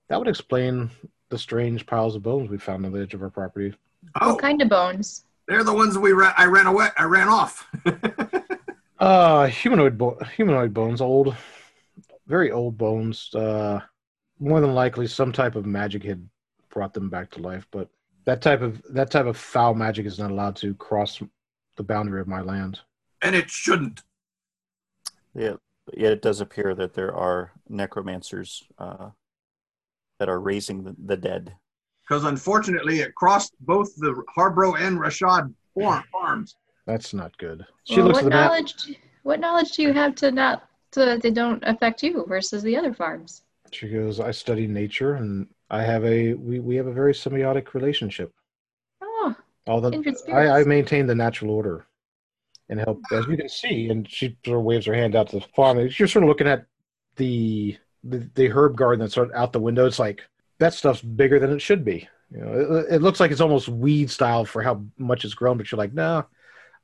that would explain the strange piles of bones we found on the edge of our property." Oh, What kind of bones? they're the ones we ra- I ran away. I ran off. *laughs* Uh, humanoid, bo- humanoid bones, old, very old bones. Uh, more than likely, some type of magic had brought them back to life. But that type of that type of foul magic is not allowed to cross the boundary of my land. and it shouldn't. Yeah, yet it does appear that there are necromancers uh, that are raising the, the dead. Because unfortunately, it crossed both the Harborough and Rashad farm- farms. That's not good. She Well, looks what at the map. knowledge? do- What knowledge do you have to not so that they don't affect you versus the other farms? She goes, I study nature and I have a we, we have a very symbiotic relationship. Oh, All the I, I maintain the natural order and help as you can see, and she sort of waves her hand out to the farm. You're sort of looking at the the, the herb garden that's sort of out the window. It's like that stuff's bigger than it should be. You know, it, it looks like it's almost weed style for how much it's grown, but you're like, no,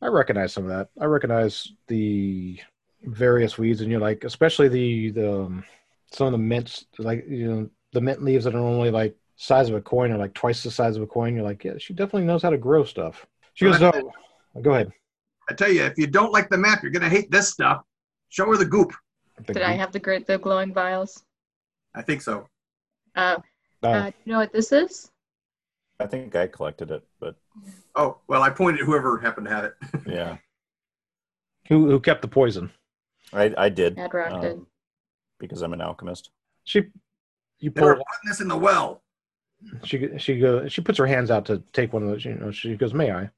I recognize some of that. I recognize the various weeds, and you're like, especially the the um, some of the mints, like you know, the mint leaves that are only like size of a coin or like twice the size of a coin. You're like, yeah, she definitely knows how to grow stuff. She goes, Well, no, go ahead. I tell you, if you don't like the map, you're gonna hate this stuff. Show her the goop. The Did I have the gr- the glowing vials? I think so. Uh, uh, uh, do you know what this is? I think I collected it, but Oh well, I pointed whoever happened to have it. *laughs* yeah, who who kept the poison? I, I did Adrock did. um, because I'm an alchemist. She, you They pull. putting this in the well. She she goes. She puts her hands out to take one of those. You know, she goes, "May I?"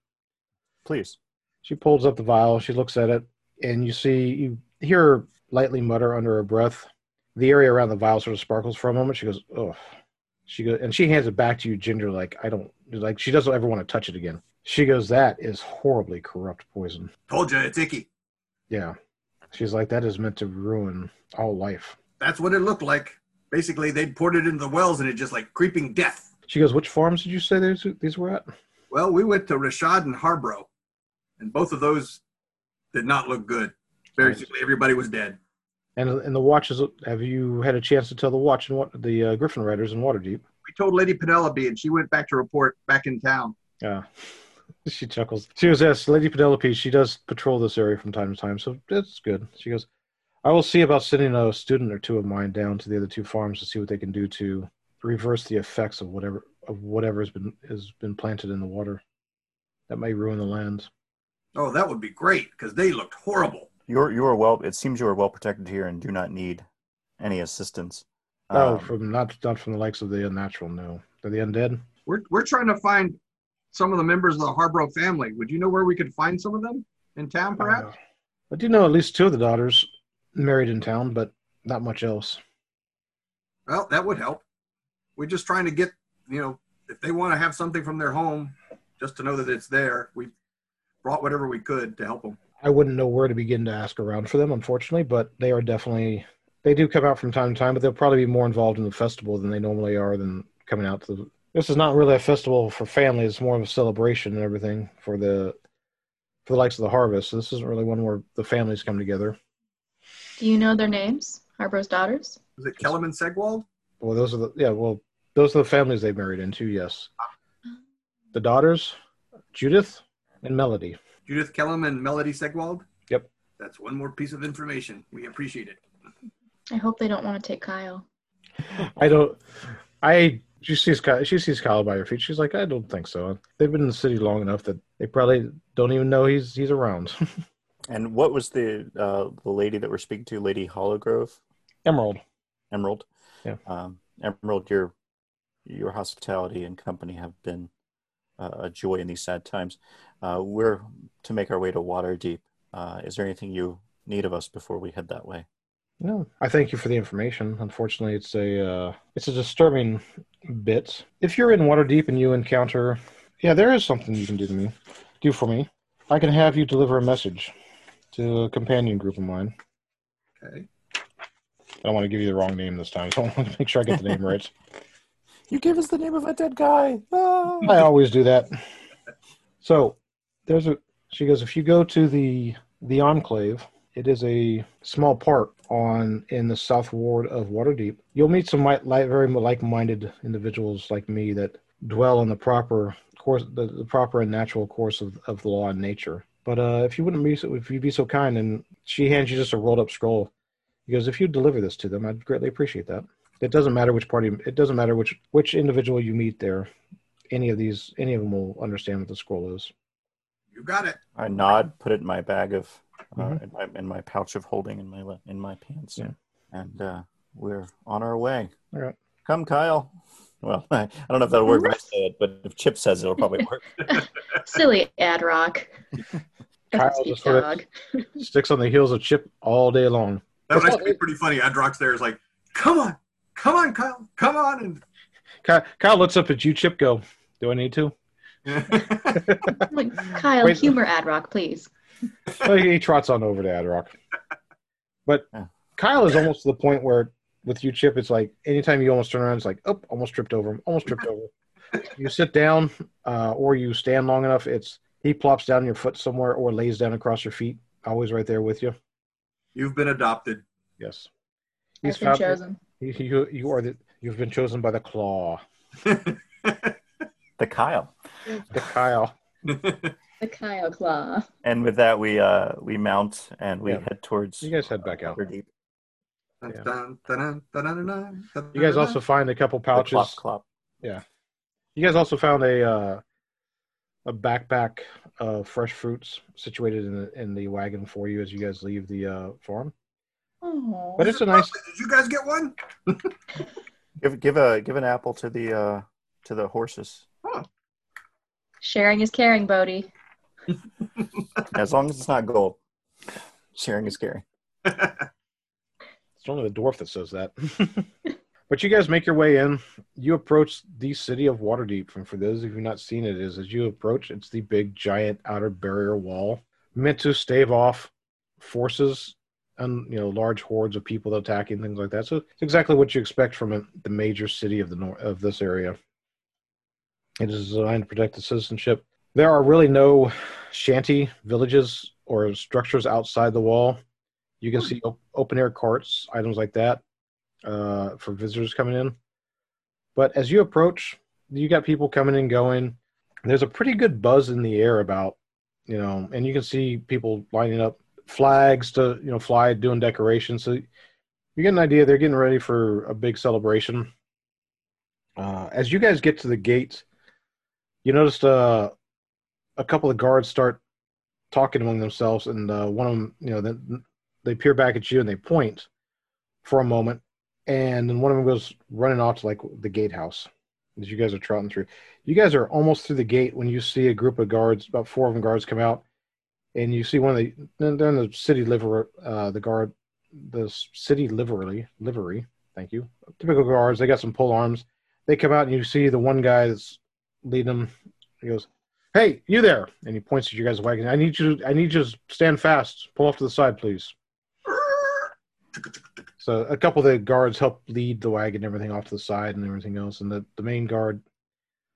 Please. She pulls up the vial. She looks at it, and you see you hear her lightly mutter under her breath. The area around the vial sort of sparkles for a moment. She goes, "Oh." She goes, and she hands it back to you, Ginger. Like I don't like. She doesn't ever want to touch it again. She goes, "That is horribly corrupt poison." Told you it's icky. Yeah. She's like, "That is meant to ruin all life." That's what it looked like. Basically, they'd poured it into the wells, and it just like creeping death. She goes, "Which farms did you say these these were at?" Well, we went to Rashad and Harborough, and both of those did not look good. Basically, everybody was dead. And and the watches. Have you had a chance to tell the watch and what the uh, Griffin Riders in Waterdeep? We told Lady Penelope, and she went back to report back in town. Yeah. *laughs* she chuckles. She goes, Yes, Lady Penelope, she does patrol this area from time to time, so that's good. She goes, I will see about sending a student or two of mine down to the other two farms to see what they can do to reverse the effects of whatever of whatever has been has been planted in the water. That may ruin the land. Oh, that would be great because they looked horrible. You're you are well. It seems you are well protected here and do not need any assistance. Oh, Um, from not not from the likes of the unnatural, no. They're the undead. We're we're trying to find some of the members of the Harborough family. Would you know where we could find some of them in town, perhaps? Uh, I do know at least two of the daughters married in town, but not much else. Well, that would help. We're just trying to get, you know, if they want to have something from their home, just to know that it's there. We brought whatever we could to help them. I wouldn't know where to begin to ask around for them, unfortunately, but they are definitely they do come out from time to time, but they'll probably be more involved in the festival than they normally are than coming out to the this is not really a festival for families, it's more of a celebration and everything for the for the likes of the harvest. So this isn't really one where the families come together. Do you know their names? Harborough's daughters? Is it Kellerman Segwald? Well those are the yeah, well those are the families they married into, yes. Uh-huh. The daughters, Judith and Melody. Judith Kellum and Melody Segwald? Yep. That's one more piece of information. We appreciate it. I hope they don't want to take Kyle. I don't. I she sees Kyle, she sees Kyle by her feet. She's like, I don't think so. They've been in the city long enough that they probably don't even know he's he's around. *laughs* and what was the uh, the lady that we're speaking to, Lady Hollowgrove, Emerald. Emerald? Yeah. Um, Emerald, your your hospitality and company have been a joy in these sad times. Uh, we're to make our way to Waterdeep. Uh, is there anything you need of us before we head that way? No, I thank you for the information. Unfortunately, it's a uh, it's a disturbing bit. If you're in Waterdeep and you encounter Yeah, there is something you can do to me. Do for me. I can have you deliver a message to a companion group of mine. Okay. I don't want to give you the wrong name this time, so I want to make sure I get the name *laughs* right. You give us the name of a dead guy. Ah. I always do that. So there's a she goes, if you go to the the enclave, it is a small park on in the south ward of Waterdeep. You'll meet some mi- like very like-minded individuals like me that dwell in the proper course, the, the proper and natural course of, of the law and nature. But uh, if you wouldn't be so, if you'd be so kind, and she hands you just a rolled up scroll, he goes, if you deliver this to them, I'd greatly appreciate that. It doesn't matter which party, it doesn't matter which which individual you meet there. Any of these, any of them will understand what the scroll is. You got it. I nod, put it in my bag of, uh, Mhm. in, my, in my pouch of holding in my in my pants, Yeah. and uh, we're on our way. All right. Come, Kyle. Well, *laughs* I, don't know if that'll work if I say it, but if Chip says it, it'll probably work. *laughs* Silly Adrock. *laughs* Kyle just dog. Sticks on the heels of Chip all day long. That would Well, actually be pretty funny. Adrock's there is like, come on, come on, Kyle, come on. Kyle, Kyle looks up at you, Chip. Go. Do I need to? *laughs* Like, Kyle, Wait. humor Adrock, please. Well, he trots on over to Adrock. But Yeah. Kyle is almost to the point where with you, Chip, it's like anytime you almost turn around, it's like, oh, almost tripped over him, almost tripped over. You sit down uh, or you stand long enough, it's he plops down your foot somewhere or lays down across your feet, always right there with you. You've been adopted. Yes. I've been chosen. You, you, you are the you've been chosen by the claw, *laughs* The Kyle. the Kyle. *laughs* The Kyle Claw. And with that, we uh, we mount and we Yeah. head towards You guys head back out. Waterdeep. Yeah. You guys also find a couple The pouches. Clop, clop. Yeah. You guys also found a uh, a backpack of fresh fruits situated in the in the wagon for you as you guys leave the uh, farm. Oh. But it's a nice. Did you guys get one? *laughs* Give give a give an apple to the uh, to the horses. Sharing is caring, Bodie. *laughs* As long as it's not gold. Sharing is caring. *laughs* It's only the dwarf that says that. but you guys make your way in. You approach the city of Waterdeep, and for those of you not seen it, is as you approach, it's the big giant outer barrier wall meant to stave off forces and you know large hordes of people attacking things like that. So it's exactly what you expect from a, the major city of the nor- of this area. It is designed to protect the citizenship. There are really no shanty villages or structures outside the wall. You can see op- open air carts, items like that, uh, for visitors coming in. But as you approach, you got people coming and going. There's a pretty good buzz in the air about, you know, and you can see people lining up flags to, you know, fly, doing decorations. So you get an idea they're getting ready for a big celebration. Uh, as you guys get to the gate, you noticed uh, a couple of guards start talking among themselves, and uh, one of them, you know, then they peer back at you and they point for a moment, and then one of them goes running off to like the gatehouse as you guys are trotting through. You guys are almost through the gate when you see a group of guards, about four of them guards, come out, and you see one of the they're in the city liver uh, the guard, the city livery, livery. Thank you. Typical guards. They got some pole arms. They come out and you see the one guy that's leading them. He goes, "Hey, you there!" And he points at your guys' wagon. I need you. I need you to stand fast. Pull off to the side, please. *laughs* So a couple of the guards help lead the wagon, and everything off to the side, and everything else. And the, the main guard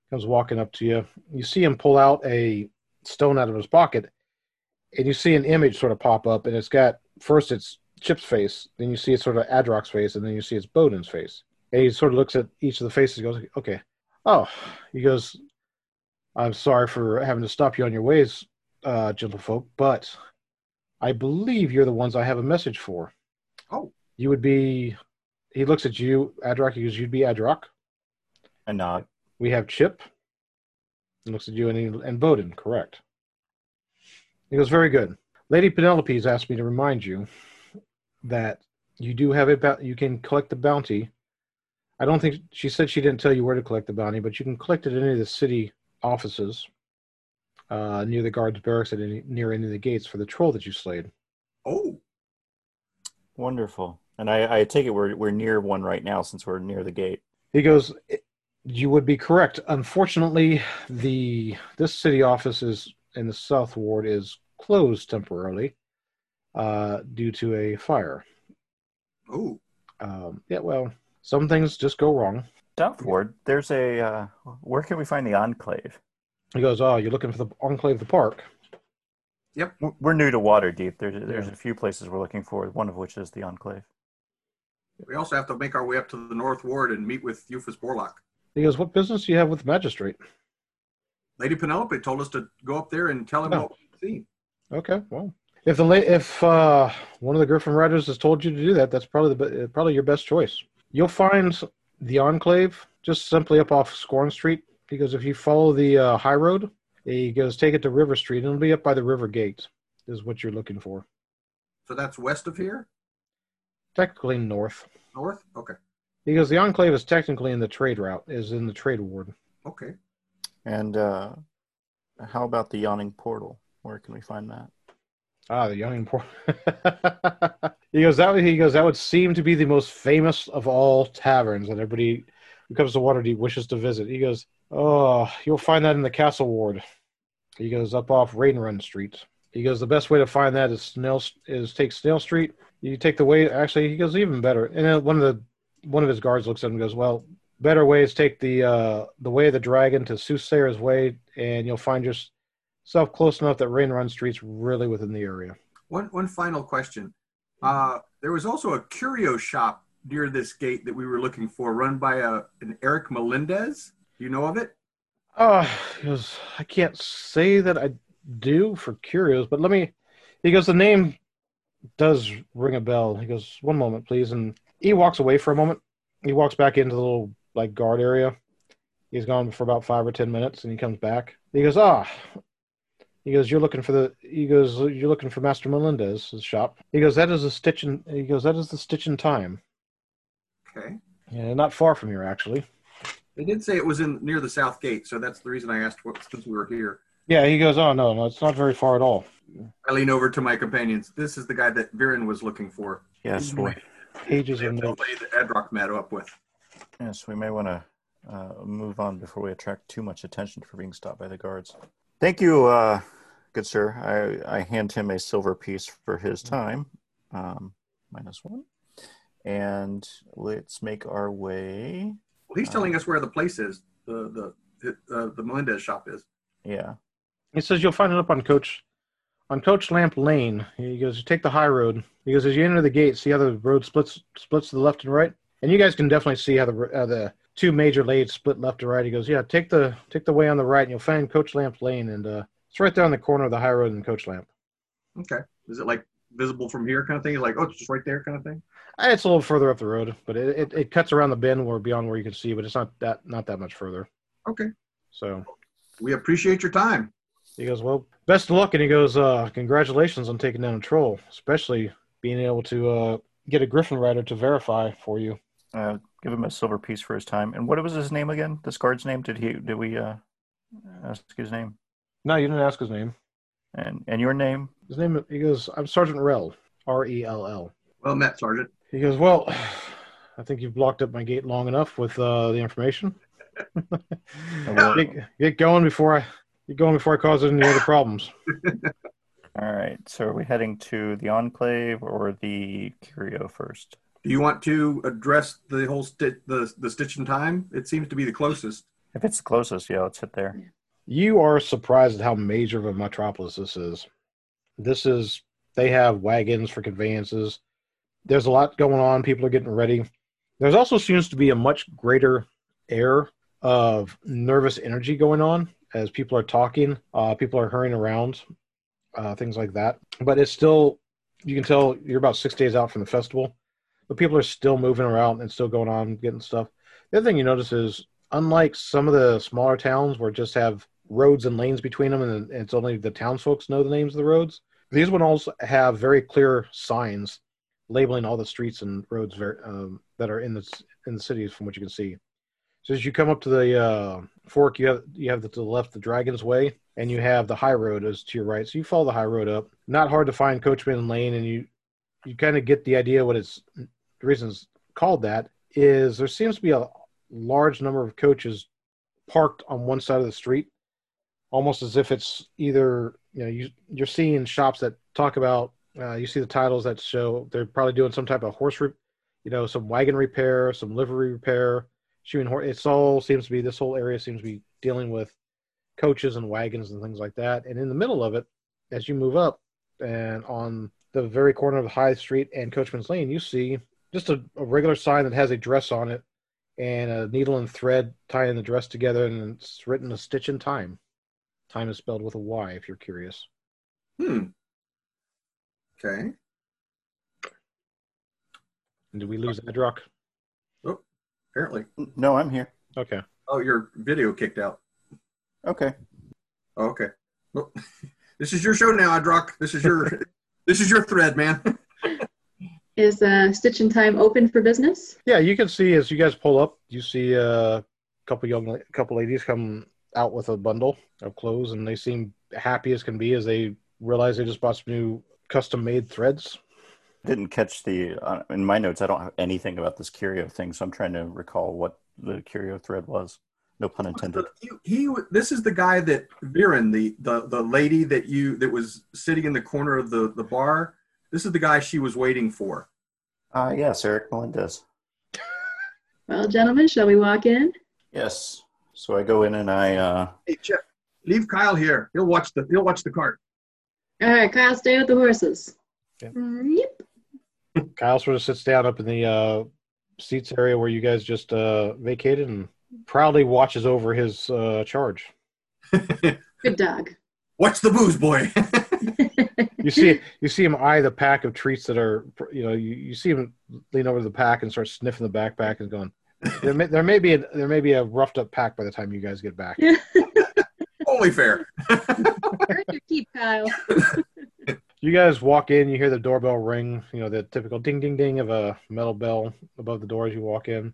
comes walking up to you. You see him pull out a stone out of his pocket, and you see an image sort of pop up, and it's got first it's Chip's face, then you see it's sort of Adrock's face, and then you see it's Bowden's face. And he sort of looks at each of the faces, and goes, "Okay, oh," he goes, "I'm sorry for having to stop you on your ways, uh, gentlefolk, but I believe you're the ones I have a message for." Oh. You would be. He looks at you, Adrock. He goes, "You'd be Adrock." And nod. We have Chip. He looks at you and, and Bowden, correct. He goes, very good. Lady Penelope has asked me to remind you that you do have a you can collect the bounty. I don't think she said she didn't tell you where to collect the bounty, but you can collect it at any of the city offices uh, near the guards' barracks at any, near any of the gates for the troll that you slayed. Oh, Wonderful. And I, I take it we're we're near one right now since we're near the gate. He goes, You would be correct. Unfortunately, the this city office is in the South Ward is closed temporarily uh, due to a fire. Oh, Um, yeah, well, some things just go wrong. South Ward, there's a. Uh, where can we find the enclave? He goes, "Oh, you're looking for the enclave, of the park." Yep. We're new to Waterdeep. There's there's Yeah. a few places we're looking for. One of which is the enclave. we also have to make our way up to the North Ward and meet with Euphas Borlock. He goes, "What business do you have with the magistrate?" Lady Penelope told us to go up there and tell him Oh. what we've seen. Okay, well, if the la- if uh, one of the Griffin Riders has told you to do that, that's probably the be- probably your best choice. You'll find the enclave just simply up off Scorn Street because if you follow the uh, high road, it goes take it to River Street, and it'll be up by the River Gate. Is what you're looking for. So that's west of here? Technically north. North? Okay. Because the enclave is technically in the trade route, is in the trade ward. Okay. And uh, how about the yawning portal? Where can we find that? Ah, the Yawning Portal. *laughs* he goes that. He goes that would seem to be the most famous of all taverns that everybody who comes to Waterdeep wishes to visit. He goes, oh, you'll find that in the Castle Ward. He goes up off Rain Run Street. He goes the best way to find that is Snail is take Snail Street. You take the way. Actually, he goes even better. And then one of the one of his guards looks at him and goes, well, better way is take the uh, the way of the dragon to Soothsayer's Way, and you'll find yourself close enough that Rain Run Street's really within the area. One one final question. Uh, there was also a curio shop near this gate that we were looking for, run by a an Eric Melendez. Do you know of it? Uh, he goes, I can't say that I do for curios, but let me. He goes, the name does ring a bell. He goes, one moment, please. And he walks away for a moment. He walks back into the little, like, guard area. He's gone for about five or ten minutes and he comes back. He goes, ah. He goes, you're looking for the. He goes, you're looking for Master Melendez's shop. He goes, that is a stitch in. He goes, that is the stitch in time. Okay. Yeah, not far from here, actually. They did say it was in near the south gate, so that's the reason I asked what, since we were here. Yeah, he goes, oh, no, no, it's not very far at all. I lean over to my companions. This is the guy that Viren was looking for. Yes, we, Pages The of notes. lady that Adrock met up with. Yes, we may want to uh, move on before we attract too much attention for being stopped by the guards. Thank you, uh, good sir. I, I hand him a silver piece for his time, um, minus one. And let's make our way. Well, he's telling us where the place is. The the uh, the Melendez shop is. Yeah. He says you'll find it up on Coach on Coach Lamp Lane. He goes, you take the high road. He goes, as you enter the gate, see how the road splits splits to the left and right, and you guys can definitely see how the uh, the two major lanes split left to right. He goes, yeah, take the take the way on the right, and you'll find Coach Lamp Lane, and uh, it's right there on the corner of the high road and Coach Lamp. Okay. Is it like visible from here kind of thing? Like, oh, it's just right there kind of thing? Uh, It's a little further up the road, but it, it, it cuts around the bend where beyond where you can see, but it's not that not that much further. Okay. So We appreciate your time. He goes, Well, best of luck. And he goes, uh, Congratulations on taking down a troll, especially being able to uh, get a Griffin Rider to verify for you. Uh, give him a silver piece for his time. And what was his name again? This guard's name? Did he? Did we uh, ask his name? No, you didn't ask his name. And and your name? His name, he goes, I'm Sergeant Rell, R E L L. Well met, Sergeant. He goes, Well, I think you've blocked up my gate long enough with uh, the information. *laughs* Get, get going before I get going before I cause any other problems. *laughs* All right. So are we heading to the Enclave or the Curio first? Do you want to address the whole sti- the the stitch in time? It seems to be the closest. If it's the closest, yeah, let's hit there. You are surprised at how major of a metropolis this is. This is they have wagons for conveyances. There's a lot going on. People are getting ready. There's also seems to be a much greater air of nervous energy going on as people are talking. Uh, people are hurrying around, uh, things like that. But it's still, you can tell you're about six days out from the festival, but people are still moving around and still going on getting stuff. The other thing you notice is, unlike some of the smaller towns where just have roads and lanes between them, and it's only the townsfolk know the names of the roads. These ones also have very clear signs labeling all the streets and roads ver- um, that are in the in the cities from what you can see. So as you come up to the uh, fork, you have you have the, to the left the Dragon's Way, and you have the high road as to your right. So you follow the high road up. Not hard to find Coachman Lane, and you you kind of get the idea what it's the reason it's called that is there seems to be a large number of coaches parked on one side of the street, almost as if it's either you know you you're seeing shops that talk about uh, you see the titles that show they're probably doing some type of horse, re- you know, some wagon repair, some livery repair, shoeing horse. It's all seems to be this whole area seems to be dealing with coaches and wagons and things like that. And in the middle of it, as you move up and on the very corner of High Street and Coachman's Lane, you see just a, a regular sign that has a dress on it and a needle and thread tying the dress together, and it's written a stitch in time. Time is spelled with a Y, if you're curious. Hmm. Okay. And did we lose Adrock? Oh, apparently. No, I'm here. Okay. Oh, your video kicked out. Okay. Oh, okay. Well, *laughs* this is your show now, Adrock. This is your *laughs* this is your thread, man. *laughs* Is uh, Stitch in Time open for business? Yeah, you can see as you guys pull up, you see a couple young, la- couple ladies come out with a bundle of clothes, and they seem happy as can be as they realize they just bought some new custom-made threads. Didn't catch the uh, in my notes. I don't have anything about this curio thing, so I'm trying to recall what the curio thread was. No pun intended. He, he this is the guy that Viren, the, the the lady that you that was sitting in the corner of the the bar. This is the guy she was waiting for. Ah, yes, Eric Melendez. *laughs* Well, gentlemen, shall we walk in? Yes. So I go in and I uh, Hey, Chip, leave Kyle here. He'll watch the he'll watch the cart. All right, Kyle, stay with the horses. Yeah. Yep. *laughs* Kyle sort of sits down up in the uh, seats area where you guys just uh, vacated and proudly watches over his uh, charge. *laughs* Good dog. watch the booze, boy. You see, you see him eye the pack of treats that are, you know, you, you see him lean over to the pack and start sniffing the backpack and going, there may, there may be a there may be a roughed up pack by the time you guys get back. *laughs* Only fair. Your keep, Kyle. *laughs* You guys walk in, you hear the doorbell ring, you know, the typical ding ding ding of a metal bell above the door as you walk in.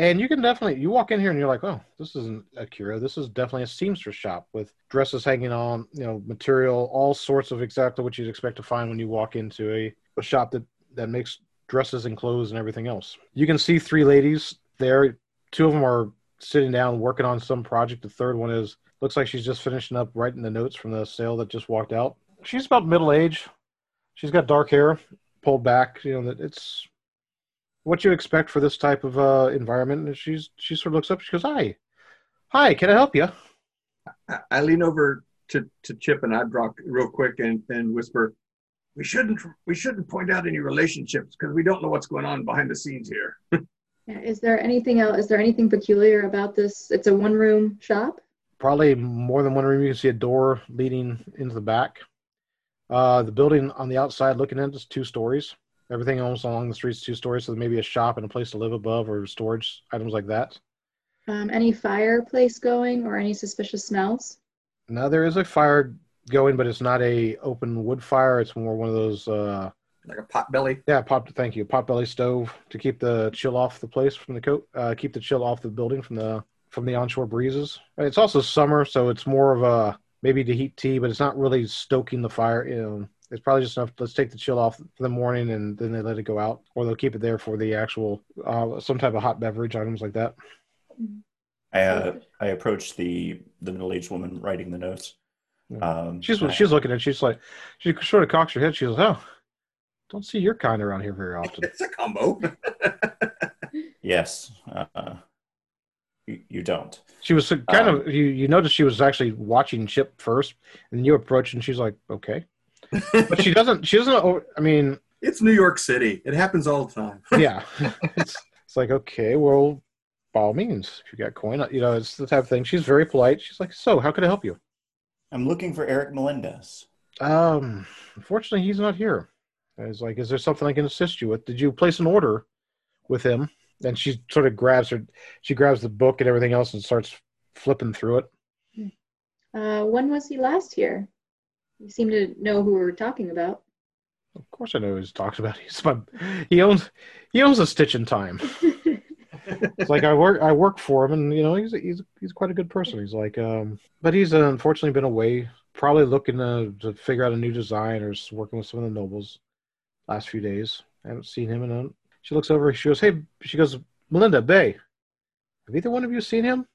And you can definitely you walk in here and you're like, oh, this isn't a curio. This is definitely a seamstress shop with dresses hanging on, you know, material, all sorts of exactly what you'd expect to find when you walk into a, a shop that that makes dresses and clothes and everything else. You can see three ladies there. Two of them are sitting down working on some project. The third one is looks like she's just finishing up writing the notes from the sale that just walked out. She's about middle age. She's got dark hair pulled back. You know that it's what you expect for this type of uh, environment. And she's she sort of looks up. She goes, "Hi, hi, can I help you?" I, I lean over to, to Chip and I drop real quick and, and whisper, "We shouldn't we shouldn't point out any relationships because we don't know what's going on behind the scenes here." *laughs* Yeah, Is there anything else? Is there anything peculiar about this? It's a one-room shop. Probably more than one room. You can see a door leading into the back. Uh, the building on the outside, looking in, is two stories. Everything almost along the street's two stories, so there may be a shop and a place to live above, or storage items like that. Um, any fireplace going or any suspicious smells? Now there is a fire going, but it's not a open wood fire. It's more one of those uh, like a pot belly. Yeah, pop. Thank you. Potbelly stove to keep the chill off the place from the coat. Uh, keep the chill off the building from the from the onshore breezes. It's also summer, so it's more of a maybe to heat tea, but it's not really stoking the fire. You know, it's probably just enough. Let's take the chill off for the morning, and then they let it go out, or they'll keep it there for the actual uh, some type of hot beverage items like that. I uh, I approached the the middle aged woman writing the notes. Um, She's I- she's looking at. She's like, she sort of cocks her head. She's like, oh, don't see your kind around here very often. *laughs* It's a combo. *laughs* yes. Uh, you, you don't. She was kind Um, of you. You noticed she was actually watching Chip first, and you approach, and she's like, "Okay," but she doesn't. She doesn't. over- I mean, it's New York City. It happens all the time. *laughs* yeah. it's, it's like okay, well, by all means, if you got coin, you know, it's the type of thing. She's very polite. She's like, "So, how can I help you?" I'm looking for Eric Melendez. Um, unfortunately, he's not here. I was like, "Is there something I can assist you with? Did you place an order with him?" And she sort of grabs her. She grabs the book and everything else and starts flipping through it. Uh, when was he last here? You seem to know who we're talking about. Of course, I know who he's talks about. *laughs* He's my, he owns he owns a stitch in time. *laughs* It's like I work I work for him, and you know he's he's he's quite a good person. He's like, um, but he's uh, unfortunately been away, probably looking to, to figure out a new design or working with some of the nobles. Last few days, I haven't seen him, and she looks over. She goes, "Hey," she goes, "Melinda Bay." have either one of you seen him?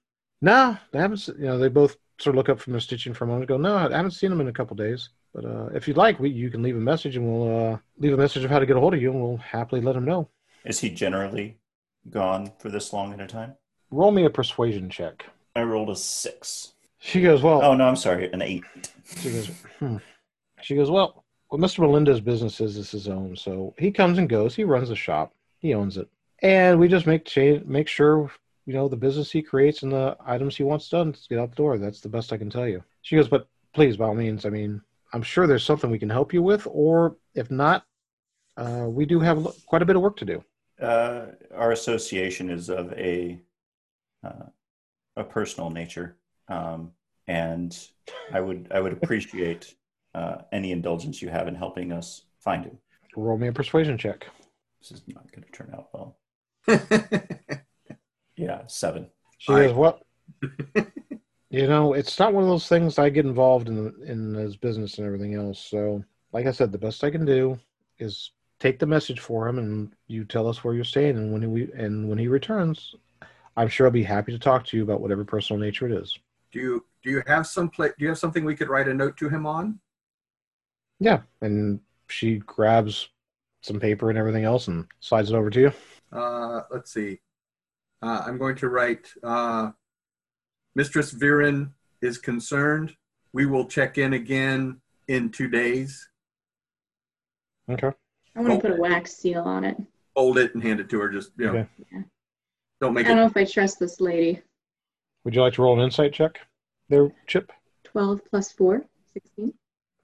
No, they haven't. You know, they both sort of look up from their stitching for a moment. and Go, no, I haven't seen him in a couple days. But uh, if you'd like, we, you can leave a message, and we'll uh, leave a message of how to get a hold of you, and we'll happily let him know. Is he generally gone for this long at a time? Roll me a persuasion check. I rolled a six. She goes, well, Oh no, I'm sorry, an eight. She goes, hmm. She goes, well, well, Mr. Melendez's business is, is his own, so he comes and goes. He runs the shop. He owns it, and we just make cha- make sure you know the business he creates and the items he wants done to get out the door. That's the best I can tell you. She goes, but please, by all means, I mean, I'm sure there's something we can help you with, or if not, uh, we do have quite a bit of work to do. Uh, our association is of a uh, a personal nature, um, and I would I would appreciate uh, any indulgence you have in helping us find him. Roll me a persuasion check. This is not going to turn out well. *laughs* Yeah, seven. She I- goes, *laughs* "Well, you know, it's not one of those things I get involved in in his business and everything else. So, like I said, the best I can do is take the message for him, and you tell us where you're staying, and when he and when he returns, I'm sure I'll be happy to talk to you about whatever personal nature it is. do you do you have some pla- do you have something we could write a note to him on? Yeah, and she grabs some paper and everything else and slides it over to you. Uh, let's see. Uh, I'm going to write. Uh, Mistress Viren is concerned. We will check in again in two days. Okay. I want to put a wax seal on it. Hold it and hand it to her. Just you know, Okay. Yeah. don't make. It. I don't it. know if I trust this lady. Would you like to roll an insight check, there, Chip? 12 plus 4, 16.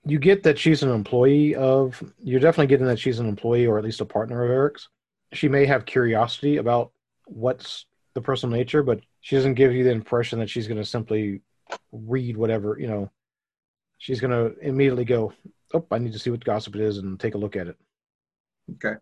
you get that she's an employee of you're definitely getting that she's an employee or at least a partner of eric's she may have curiosity about what's the personal nature but she doesn't give you the impression that she's going to simply read whatever you know she's going to immediately go oh i need to see what gossip it is and take a look at it Okay.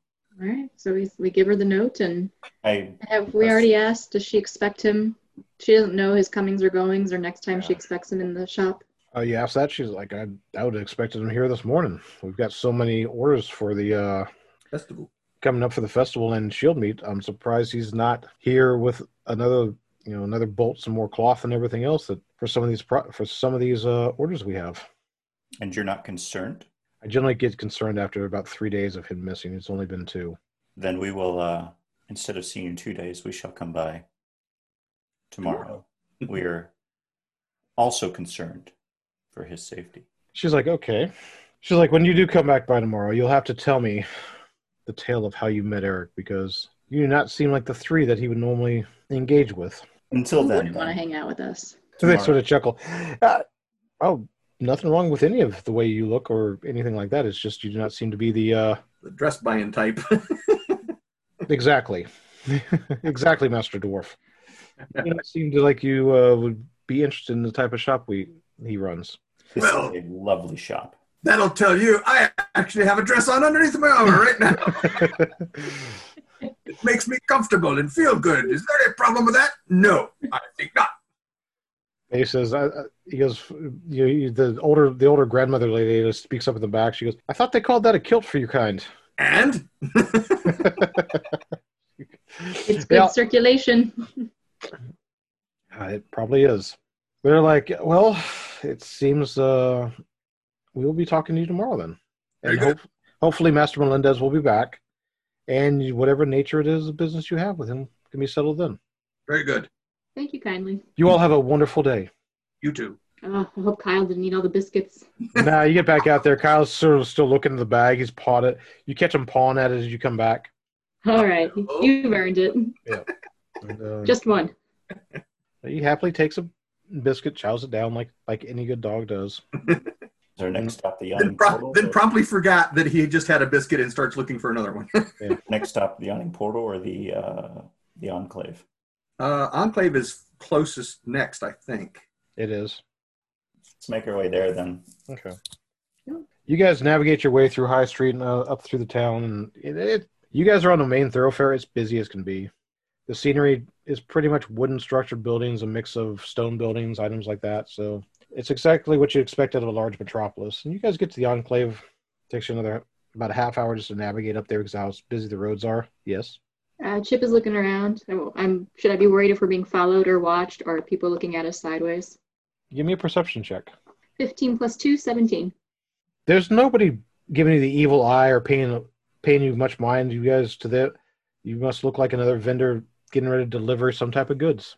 All right. So we, we give her the note, and I have we already asked, does she expect him? She doesn't know his comings or goings, or next time she expects him in the shop. oh you asked that she's like i, I would have expected him here this morning we've got so many orders for the uh Festival. Coming up for the festival and Shieldmeet. I'm surprised he's not here with another you know another bolt some more cloth and everything else that for some of these pro- for some of these uh, orders we have. And you're not concerned. i generally get concerned after about three days of him missing. It's only been two. Then we will, uh, instead of seeing you in two days, we shall come by tomorrow. *laughs* we are also concerned for his safety. she's like okay. She's like when you do come back by tomorrow you'll have to tell me the tale of how you met eric because you do not seem like the three that he would normally engage with Until then, wouldn't want to hang out with us? So they sort of chuckle. Uh, oh, nothing wrong with any of the way you look or anything like that. It's just you do not seem to be the uh, The dress buying type. *laughs* exactly, *laughs* exactly, Master Dwarf. *laughs* You do not seem to like you uh, would be interested in the type of shop we he runs. this Well- is a lovely shop. That'll tell you. I actually have a dress on underneath my armor right now. *laughs* It makes me comfortable and feel good. Is there any problem with that? No, I think not. he says, I, I- he goes, you, you, the older the older grandmother lady just speaks up in the back. She goes, I thought they called that a kilt for your kind. And *laughs* It's good Yeah. circulation. Uh, *laughs* it probably is. They're like, well, it seems uh, we will be talking to you tomorrow then. And good. hope, hopefully, Master Melendez will be back, and whatever nature it is of business you have with him can be settled then. very good. Thank you kindly. You all have a wonderful day. You too. Oh, I hope Kyle didn't eat all the biscuits. *laughs* now you get back out there. Kyle's sort of still looking in the bag. He's pawed it. You catch him pawing at it as you come back. All right, you've earned it. *laughs* And, uh, Just one. he happily takes a biscuit, chows it down like like any good dog does. *laughs* Is our next stop the Then, yawning pro- portal? then or- promptly forgot that he just had a biscuit and starts looking for another one. *laughs* next stop the yawning portal or the uh, the enclave? uh, Enclave is closest next, I think. It is. Let's make our way there then. Okay. You guys navigate your way through High Street and uh, up through the town, and it, it. You guys are on the main thoroughfare. It's busy as can be. The scenery is pretty much wooden structured buildings, a mix of stone buildings, items like that. So it's exactly what you expect out of a large metropolis. And you guys get to the enclave. takes you another about a half hour just to navigate up there because how busy the roads are. Yes. Uh, Chip is looking around. I'm, I'm. Should I be worried if we're being followed or watched, or people looking at us sideways? Give me a perception check. 15 plus 2, 17. There's nobody giving you the evil eye or paying paying you much mind. You guys to that, you must look like another vendor getting ready to deliver some type of goods.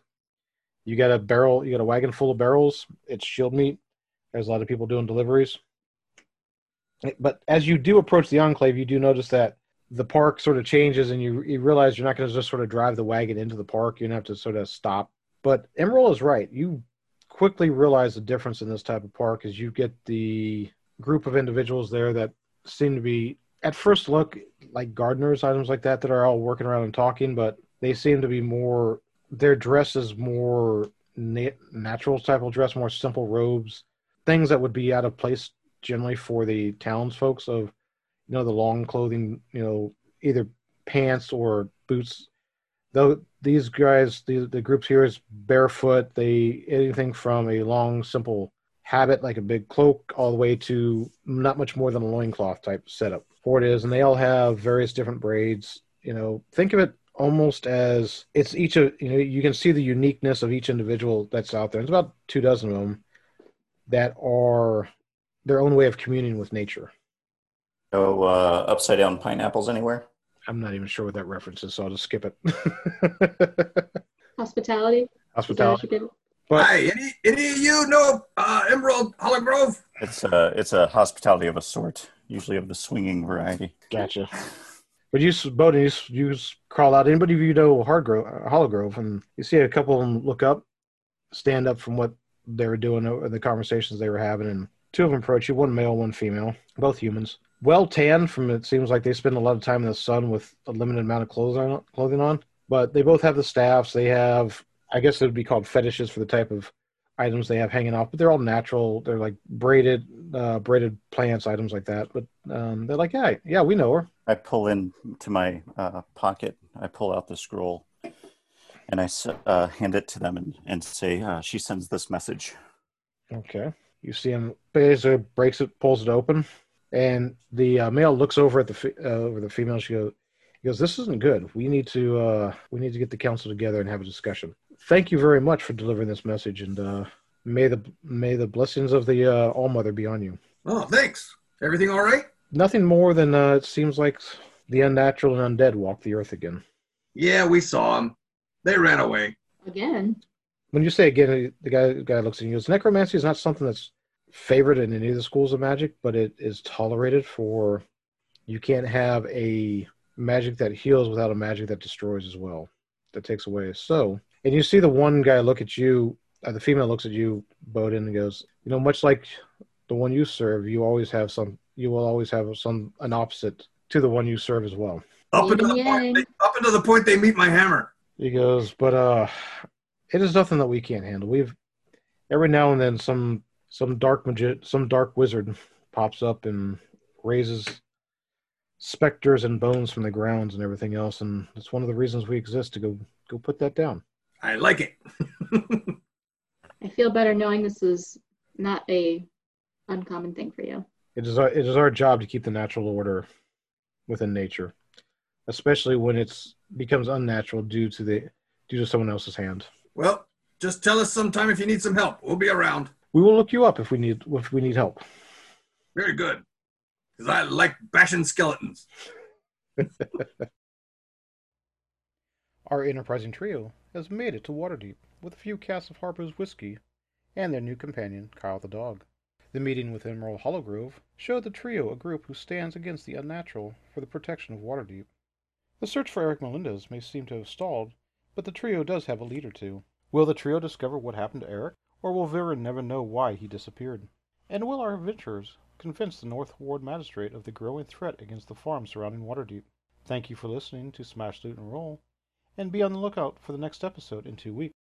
You got a barrel, you got a wagon full of barrels. It's Shieldmeet. There's a lot of people doing deliveries. But as you do approach the enclave, you do notice that the park sort of changes, and you you realize you're not going to just sort of drive the wagon into the park. You're going to have to sort of stop. But Emerald is right. You quickly realize the difference in this type of park as you get the group of individuals there that seem to be at first look like gardeners items like that that are all working around and talking but they seem to be more their dress is more na- natural type of dress more simple robes things that would be out of place generally for the townsfolk of you know the long clothing you know either pants or boots. Though these guys the, the groups here is barefoot. They anything from a long simple habit like a big cloak all the way to not much more than a loincloth type setup. For it is and they all have various different braids you know. Think of it almost as it's each of you know you can see the uniqueness of each individual that's out there it's about two dozen of them that are their own way of communing with nature No uh, upside down pineapples anywhere. i'm not even sure what that reference is so i'll just skip it *laughs* Hospitality? Is that what hospitality you but Hi, any any of you know uh, Emerald Hollow Grove? It's a it's a hospitality of a sort, usually of the swinging variety. Gotcha. But you, Bowden, you, you crawl out. Anybody of you know Hardgrove, uh, Hollowgrove, and you see a couple of them look up, stand up from what they were doing, uh, the conversations they were having, and two of them approach you. One male, one female, both humans. Well tanned. From it seems like they spend a lot of time in the sun with a limited amount of clothes on, clothing on. But they both have the staffs. They have, I guess it would be called fetishes for the type of items they have hanging off. But they're all natural. They're like braided, uh, braided plants, items like that. But um, they're like, yeah, yeah, we know her. I pull in to my uh, pocket. I pull out the scroll, and I uh, hand it to them and, and say, uh, "She sends this message." Okay. You see him basically breaks it, pulls it open, and the uh, male looks over at the fe- uh, over the female. She goes, he goes, "This isn't good. We need to uh, we need to get the council together and have a discussion. Thank you very much for delivering this message, and uh, may the may the blessings of the uh, All Mother be on you. Oh, thanks. Everything all right? Nothing more than uh, it seems like the unnatural and undead walk the earth again. Yeah, we saw them. They ran away. Again. When you say again, the guy the guy looks at you and goes, necromancy is not something that's favored in any of the schools of magic, but it is tolerated for. You can't have a magic that heals without a magic that destroys as well, that takes away. So, and you see the one guy look at you, uh, the female looks at you, Bowden, and goes, you know, much like the one you serve, you always have some, you will always have some an opposite to the one you serve as well. Up until the point, they, up until the point they meet my hammer. He goes, but uh, it is nothing that we can't handle. We've every now and then some some dark magi- some dark wizard pops up and raises specters and bones from the grounds and everything else, and it's one of the reasons we exist to go go put that down. I like it. *laughs* I feel better knowing this is not a uncommon thing for you. It is our it is our job to keep the natural order within nature, especially when it's becomes unnatural due to the due to someone else's hand. well, just tell us sometime if you need some help. We'll be around. We will look you up if we need if we need help. Very good. Because I like bashing skeletons. *laughs* Our enterprising trio has made it to Waterdeep with a few casks of Harper's whiskey and their new companion, Kyle the dog. The meeting with Emerald Hollowgrove showed the trio a group who stands against the unnatural for the protection of Waterdeep. The search for Eric Melendez may seem to have stalled, but the trio does have a lead or two. Will the trio discover what happened to Eric, or will Viren never know why he disappeared? And will our adventurers convince the North Ward Magistrate of the growing threat against the farms surrounding Waterdeep? Thank you for listening to Smash Loot and Roll and be on the lookout for the next episode in two weeks.